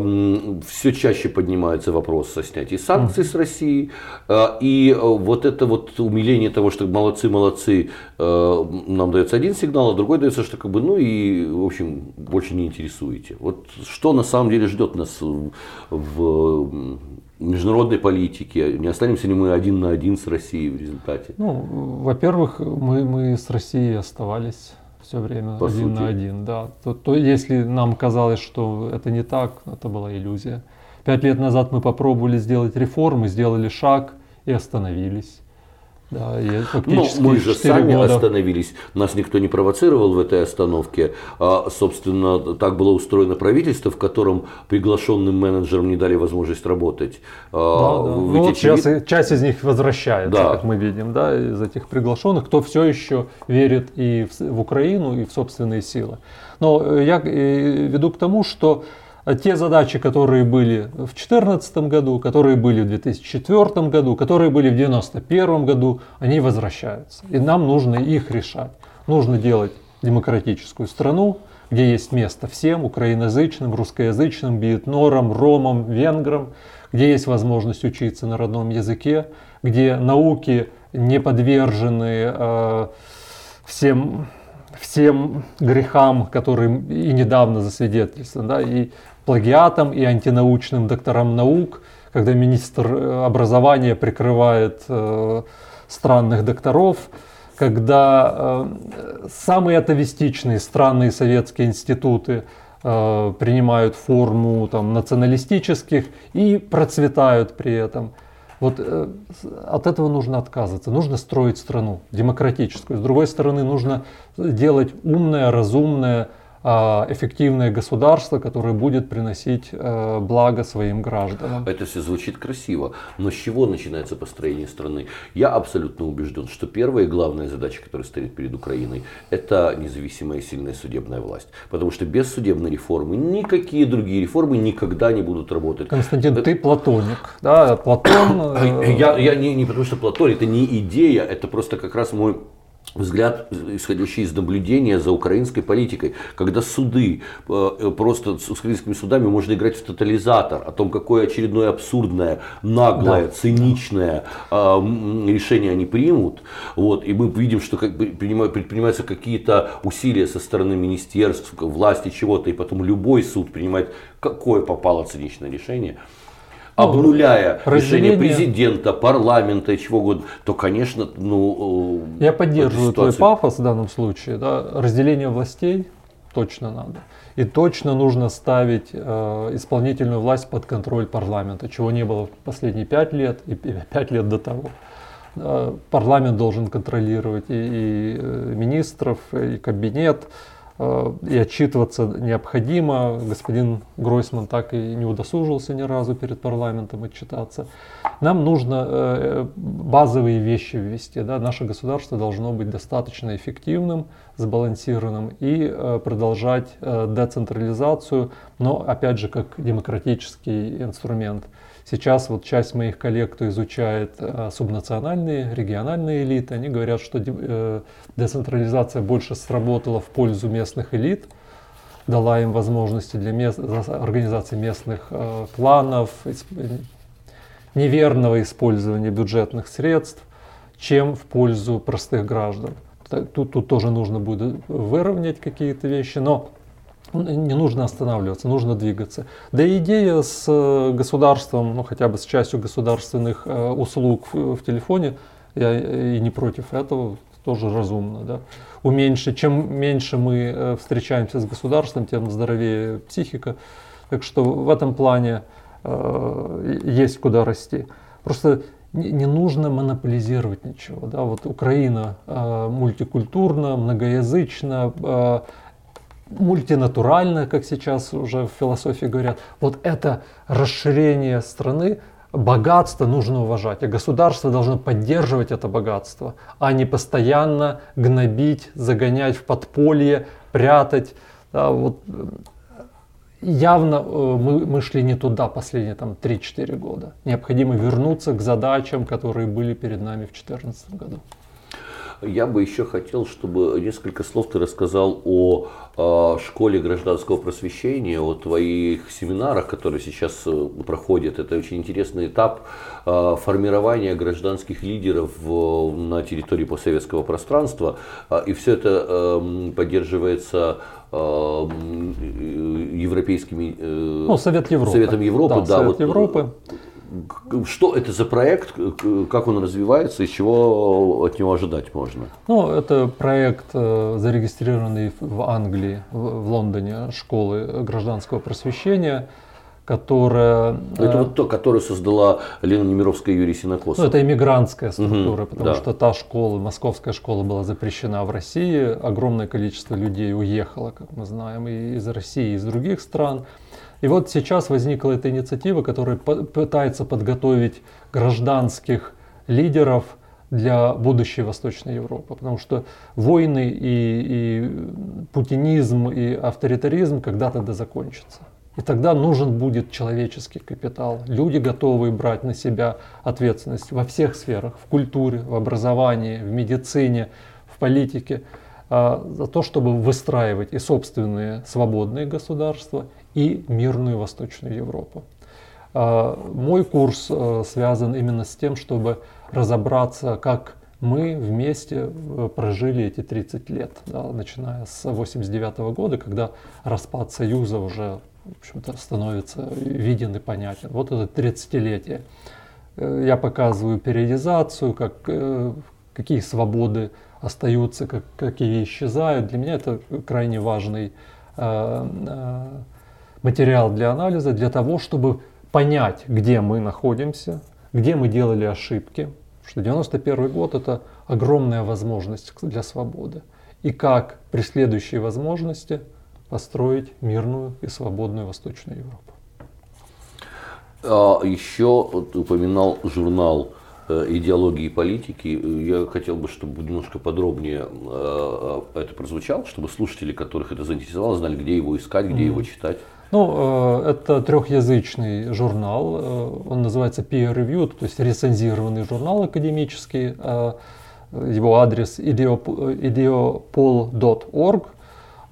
Все чаще поднимается вопрос о снятии санкций с России. А, и вот это вот умиление того, что молодцы, молодцы, нам дается один сигнал, а другой дается, что как бы, ну и, в общем, больше не интересуете. Вот что на самом деле ждет нас в международной политике? Не останемся ли мы один на один с Россией в результате? Ну, во-первых, мы, мы с Россией оставались все время По один сути. на один, да. То, то если нам казалось, что это не так, это была иллюзия. Пять лет назад мы попробовали сделать реформы, сделали шаг и остановились. Да, я ну, мы же сами года. остановились, нас никто не провоцировал в этой остановке. А, собственно, так было устроено правительство, в котором приглашенным менеджерам не дали возможность работать. А, да. Ну, вот сейчас часть из них возвращается, да. как мы видим, да, из этих приглашенных, кто все еще верит и в, в Украину, и в собственные силы. Но э, я э, веду к тому, что те задачи, которые были в 2014 году, которые были в 2004 году, которые были в 1991 году, они возвращаются. И нам нужно их решать. Нужно делать демократическую страну, где есть место всем, украиноязычным, русскоязычным, биетнорам, ромам, венграм, где есть возможность учиться на родном языке, где науки не подвержены э, всем всем грехам, которые и недавно засвидетельствованы, да, и плагиатом и антинаучным докторам наук, когда министр э, образования прикрывает э, странных докторов, когда э, самые атовистичные странные советские институты э, принимают форму там, националистических и процветают при этом. Вот э, от этого нужно отказываться. Нужно строить страну демократическую. С другой стороны, нужно делать умное, разумное, эффективное государство, которое будет приносить э, благо своим гражданам. Это все звучит красиво, но с чего начинается построение страны? Я абсолютно убежден, что первая и главная задача, которая стоит перед Украиной, это независимая и сильная судебная власть. Потому что без судебной реформы никакие другие реформы никогда не будут работать. Константин, это... ты платоник. Да, Платон... Э, я, я не, не потому что Платон, это не идея, это просто как раз мой взгляд, исходящий из наблюдения за украинской политикой, когда суды, э, просто с украинскими судами можно играть в тотализатор о том, какое очередное абсурдное, наглое, да. циничное э, решение они примут. Вот, и мы видим, что как бы предпринимаются какие-то усилия со стороны министерств, власти чего-то, и потом любой суд принимает какое попало циничное решение ну, обнуляя разделение... решение президента, парламента и чего угодно, то, конечно, ну... Э, Я поддерживаю твой пафос в данном случае. Да? Разделение властей точно надо. И точно нужно ставить э, исполнительную власть под контроль парламента, чего не было в последние пять лет и пять лет до того. Э, парламент должен контролировать и, и э, министров, и кабинет, и отчитываться необходимо. Господин Гройсман так и не удосужился ни разу перед парламентом отчитаться. Нам нужно э, базовые вещи ввести. Да? Наше государство должно быть достаточно эффективным, сбалансированным и э, продолжать децентрализацию, но опять же как демократический инструмент. Сейчас вот часть моих коллег, кто изучает э, субнациональные, региональные элиты, они говорят, что э, децентрализация больше сработала в пользу местных элит, дала им возможности для мест, организации местных э, планов, неверного использования бюджетных средств, чем в пользу простых граждан. Тут, тут тоже нужно будет выровнять какие-то вещи, но не нужно останавливаться, нужно двигаться. Да и идея с э, государством, ну хотя бы с частью государственных э, услуг в, телефоне, я и не против этого, тоже разумно. Да? Уменьшить, чем меньше мы э, встречаемся с государством, тем здоровее психика. Так что в этом плане есть куда расти. Просто не, нужно монополизировать ничего. Да? Вот Украина э, мультикультурна, многоязычна, мультинатурально, как сейчас уже в философии говорят. Вот это расширение страны, богатство нужно уважать, а государство должно поддерживать это богатство, а не постоянно гнобить, загонять в подполье, прятать. Да, вот, явно э, мы, мы шли не туда последние там, 3-4 года. Необходимо вернуться к задачам, которые были перед нами в 2014 году. Я бы еще хотел, чтобы несколько слов ты рассказал о э, школе гражданского просвещения, о твоих семинарах, которые сейчас э, проходят. Это очень интересный этап э, формирования гражданских лидеров на территории постсоветского пространства. И все это э, поддерживается европейскими ну, Совет Европы. Советом Европы, да, да Совет вот, Европы. Что это за проект, как он развивается и чего от него ожидать можно? Ну, это проект, э, зарегистрированный в Англии, в Лондоне, школы гражданского просвещения, которая... Это э, вот то, которое создала Лена Немировская и Юрий Синокосов. Ну, это иммигрантская структура, угу, потому да. что та школа, московская школа была запрещена в России, огромное количество людей уехало, как мы знаем, и из России, и из других стран. И вот сейчас возникла эта инициатива, которая пытается подготовить гражданских лидеров для будущей Восточной Европы. Потому что войны и, и путинизм и авторитаризм когда-то да закончатся. И тогда нужен будет человеческий капитал. Люди готовые брать на себя ответственность во всех сферах, в культуре, в образовании, в медицине, в политике, а, за то, чтобы выстраивать и собственные свободные государства, и мирную Восточную Европу. А, мой курс э, связан именно с тем, чтобы разобраться, как мы вместе э, прожили эти 30 лет, да, начиная с 89 года, когда распад Союза уже в общем-то, становится виден и понятен. Вот это 30-летие. Э, я показываю периодизацию, как, какие свободы остаются, как, какие исчезают. Для меня это крайне важный материал для анализа для того, чтобы понять, где мы находимся, где мы делали ошибки, что 91 год это огромная возможность для свободы. И как при следующей возможности построить мирную и свободную Восточную Европу. А, еще упоминал журнал э, идеологии и политики. Я хотел бы, чтобы немножко подробнее э, это прозвучало, чтобы слушатели, которых это заинтересовало, знали, где его искать, где mm-hmm. его читать. Ну, э, это трехязычный журнал, он называется peer reviewed, то есть рецензированный журнал академический. Его адрес ideopol.org.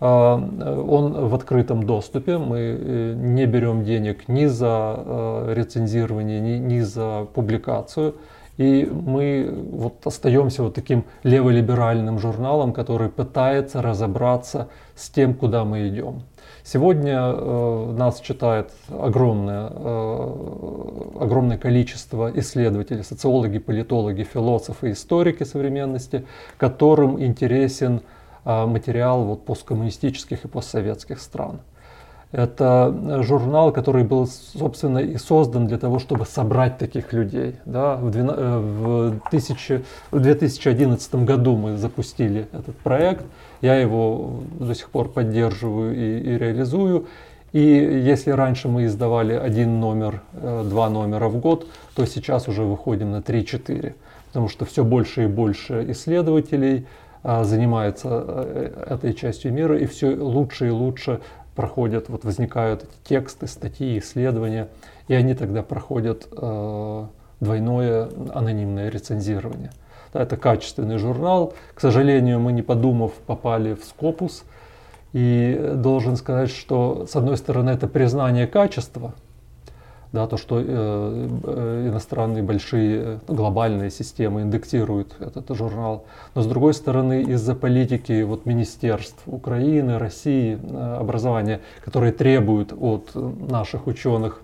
А, он в открытом доступе, мы э, не берем денег ни за э, рецензирование, ни, ни за публикацию. И мы вот остаемся вот таким леволиберальным журналом, который пытается разобраться с тем, куда мы идем. Сегодня э, нас читает огромное, э, огромное количество исследователей, социологи, политологи, философы, историки современности, которым интересен материал вот, посткоммунистических и постсоветских стран. Это журнал, который был, собственно, и создан для того, чтобы собрать таких людей. Да, в, 12, в, 1000, в 2011 году мы запустили этот проект. Я его до сих пор поддерживаю и, и реализую. И если раньше мы издавали один номер, э, два номера в год, то сейчас уже выходим на 3-4. Потому что все больше и больше исследователей занимается э, этой частью мира, и все лучше и лучше проходят, вот возникают эти тексты, статьи, исследования, и они тогда проходят э, двойное анонимное рецензирование. Это качественный журнал. К сожалению, мы не подумав попали в Скопус. И должен сказать, что с одной стороны это признание качества, да, то, что э, э, иностранные большие э, глобальные системы индексируют этот журнал. Но с другой стороны, из-за политики вот, министерств Украины, России, э, образования, которые требуют от наших ученых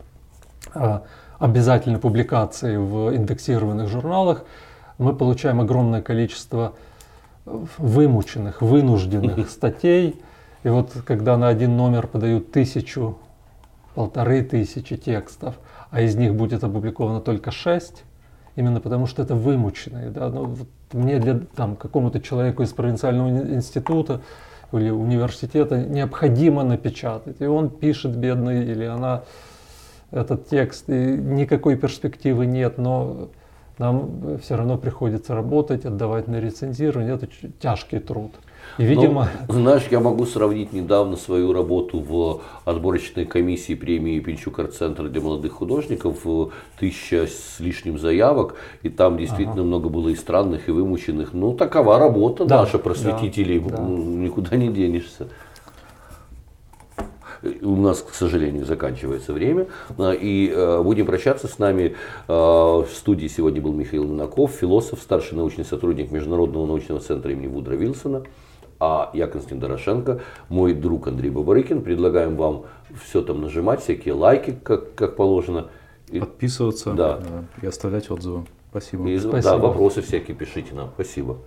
э, обязательной публикации в индексированных журналах, мы получаем огромное количество вымученных, вынужденных статей. И вот когда на один номер подают тысячу полторы тысячи текстов, а из них будет опубликовано только шесть, именно потому что это вымученные. Да? Ну, вот мне для там, какому-то человеку из провинциального института или университета необходимо напечатать. И он пишет, бедный, или она этот текст, и никакой перспективы нет, но нам все равно приходится работать, отдавать на рецензирование. Это тяжкий труд. И, видимо... Ну, знаешь, я могу сравнить недавно свою работу в отборочной комиссии премии Пинчук арт-центр для молодых художников. Тысяча с лишним заявок. И там действительно ага. много было и странных, и вымученных. Ну, такова работа да, наша, просветителей. Да, да. Никуда не денешься. У нас, к сожалению, заканчивается время. И э, будем прощаться с нами. Э, в студии сегодня был Михаил Минаков, философ, старший научный сотрудник Международного научного центра имени Вудра Вилсона. А я Константин Дорошенко, мой друг Андрей Бабарыкин. Предлагаем вам все там нажимать, всякие лайки, как, как положено. И, Подписываться да. и оставлять отзывы. Спасибо. И, Спасибо. Да, вопросы всякие пишите нам. Спасибо.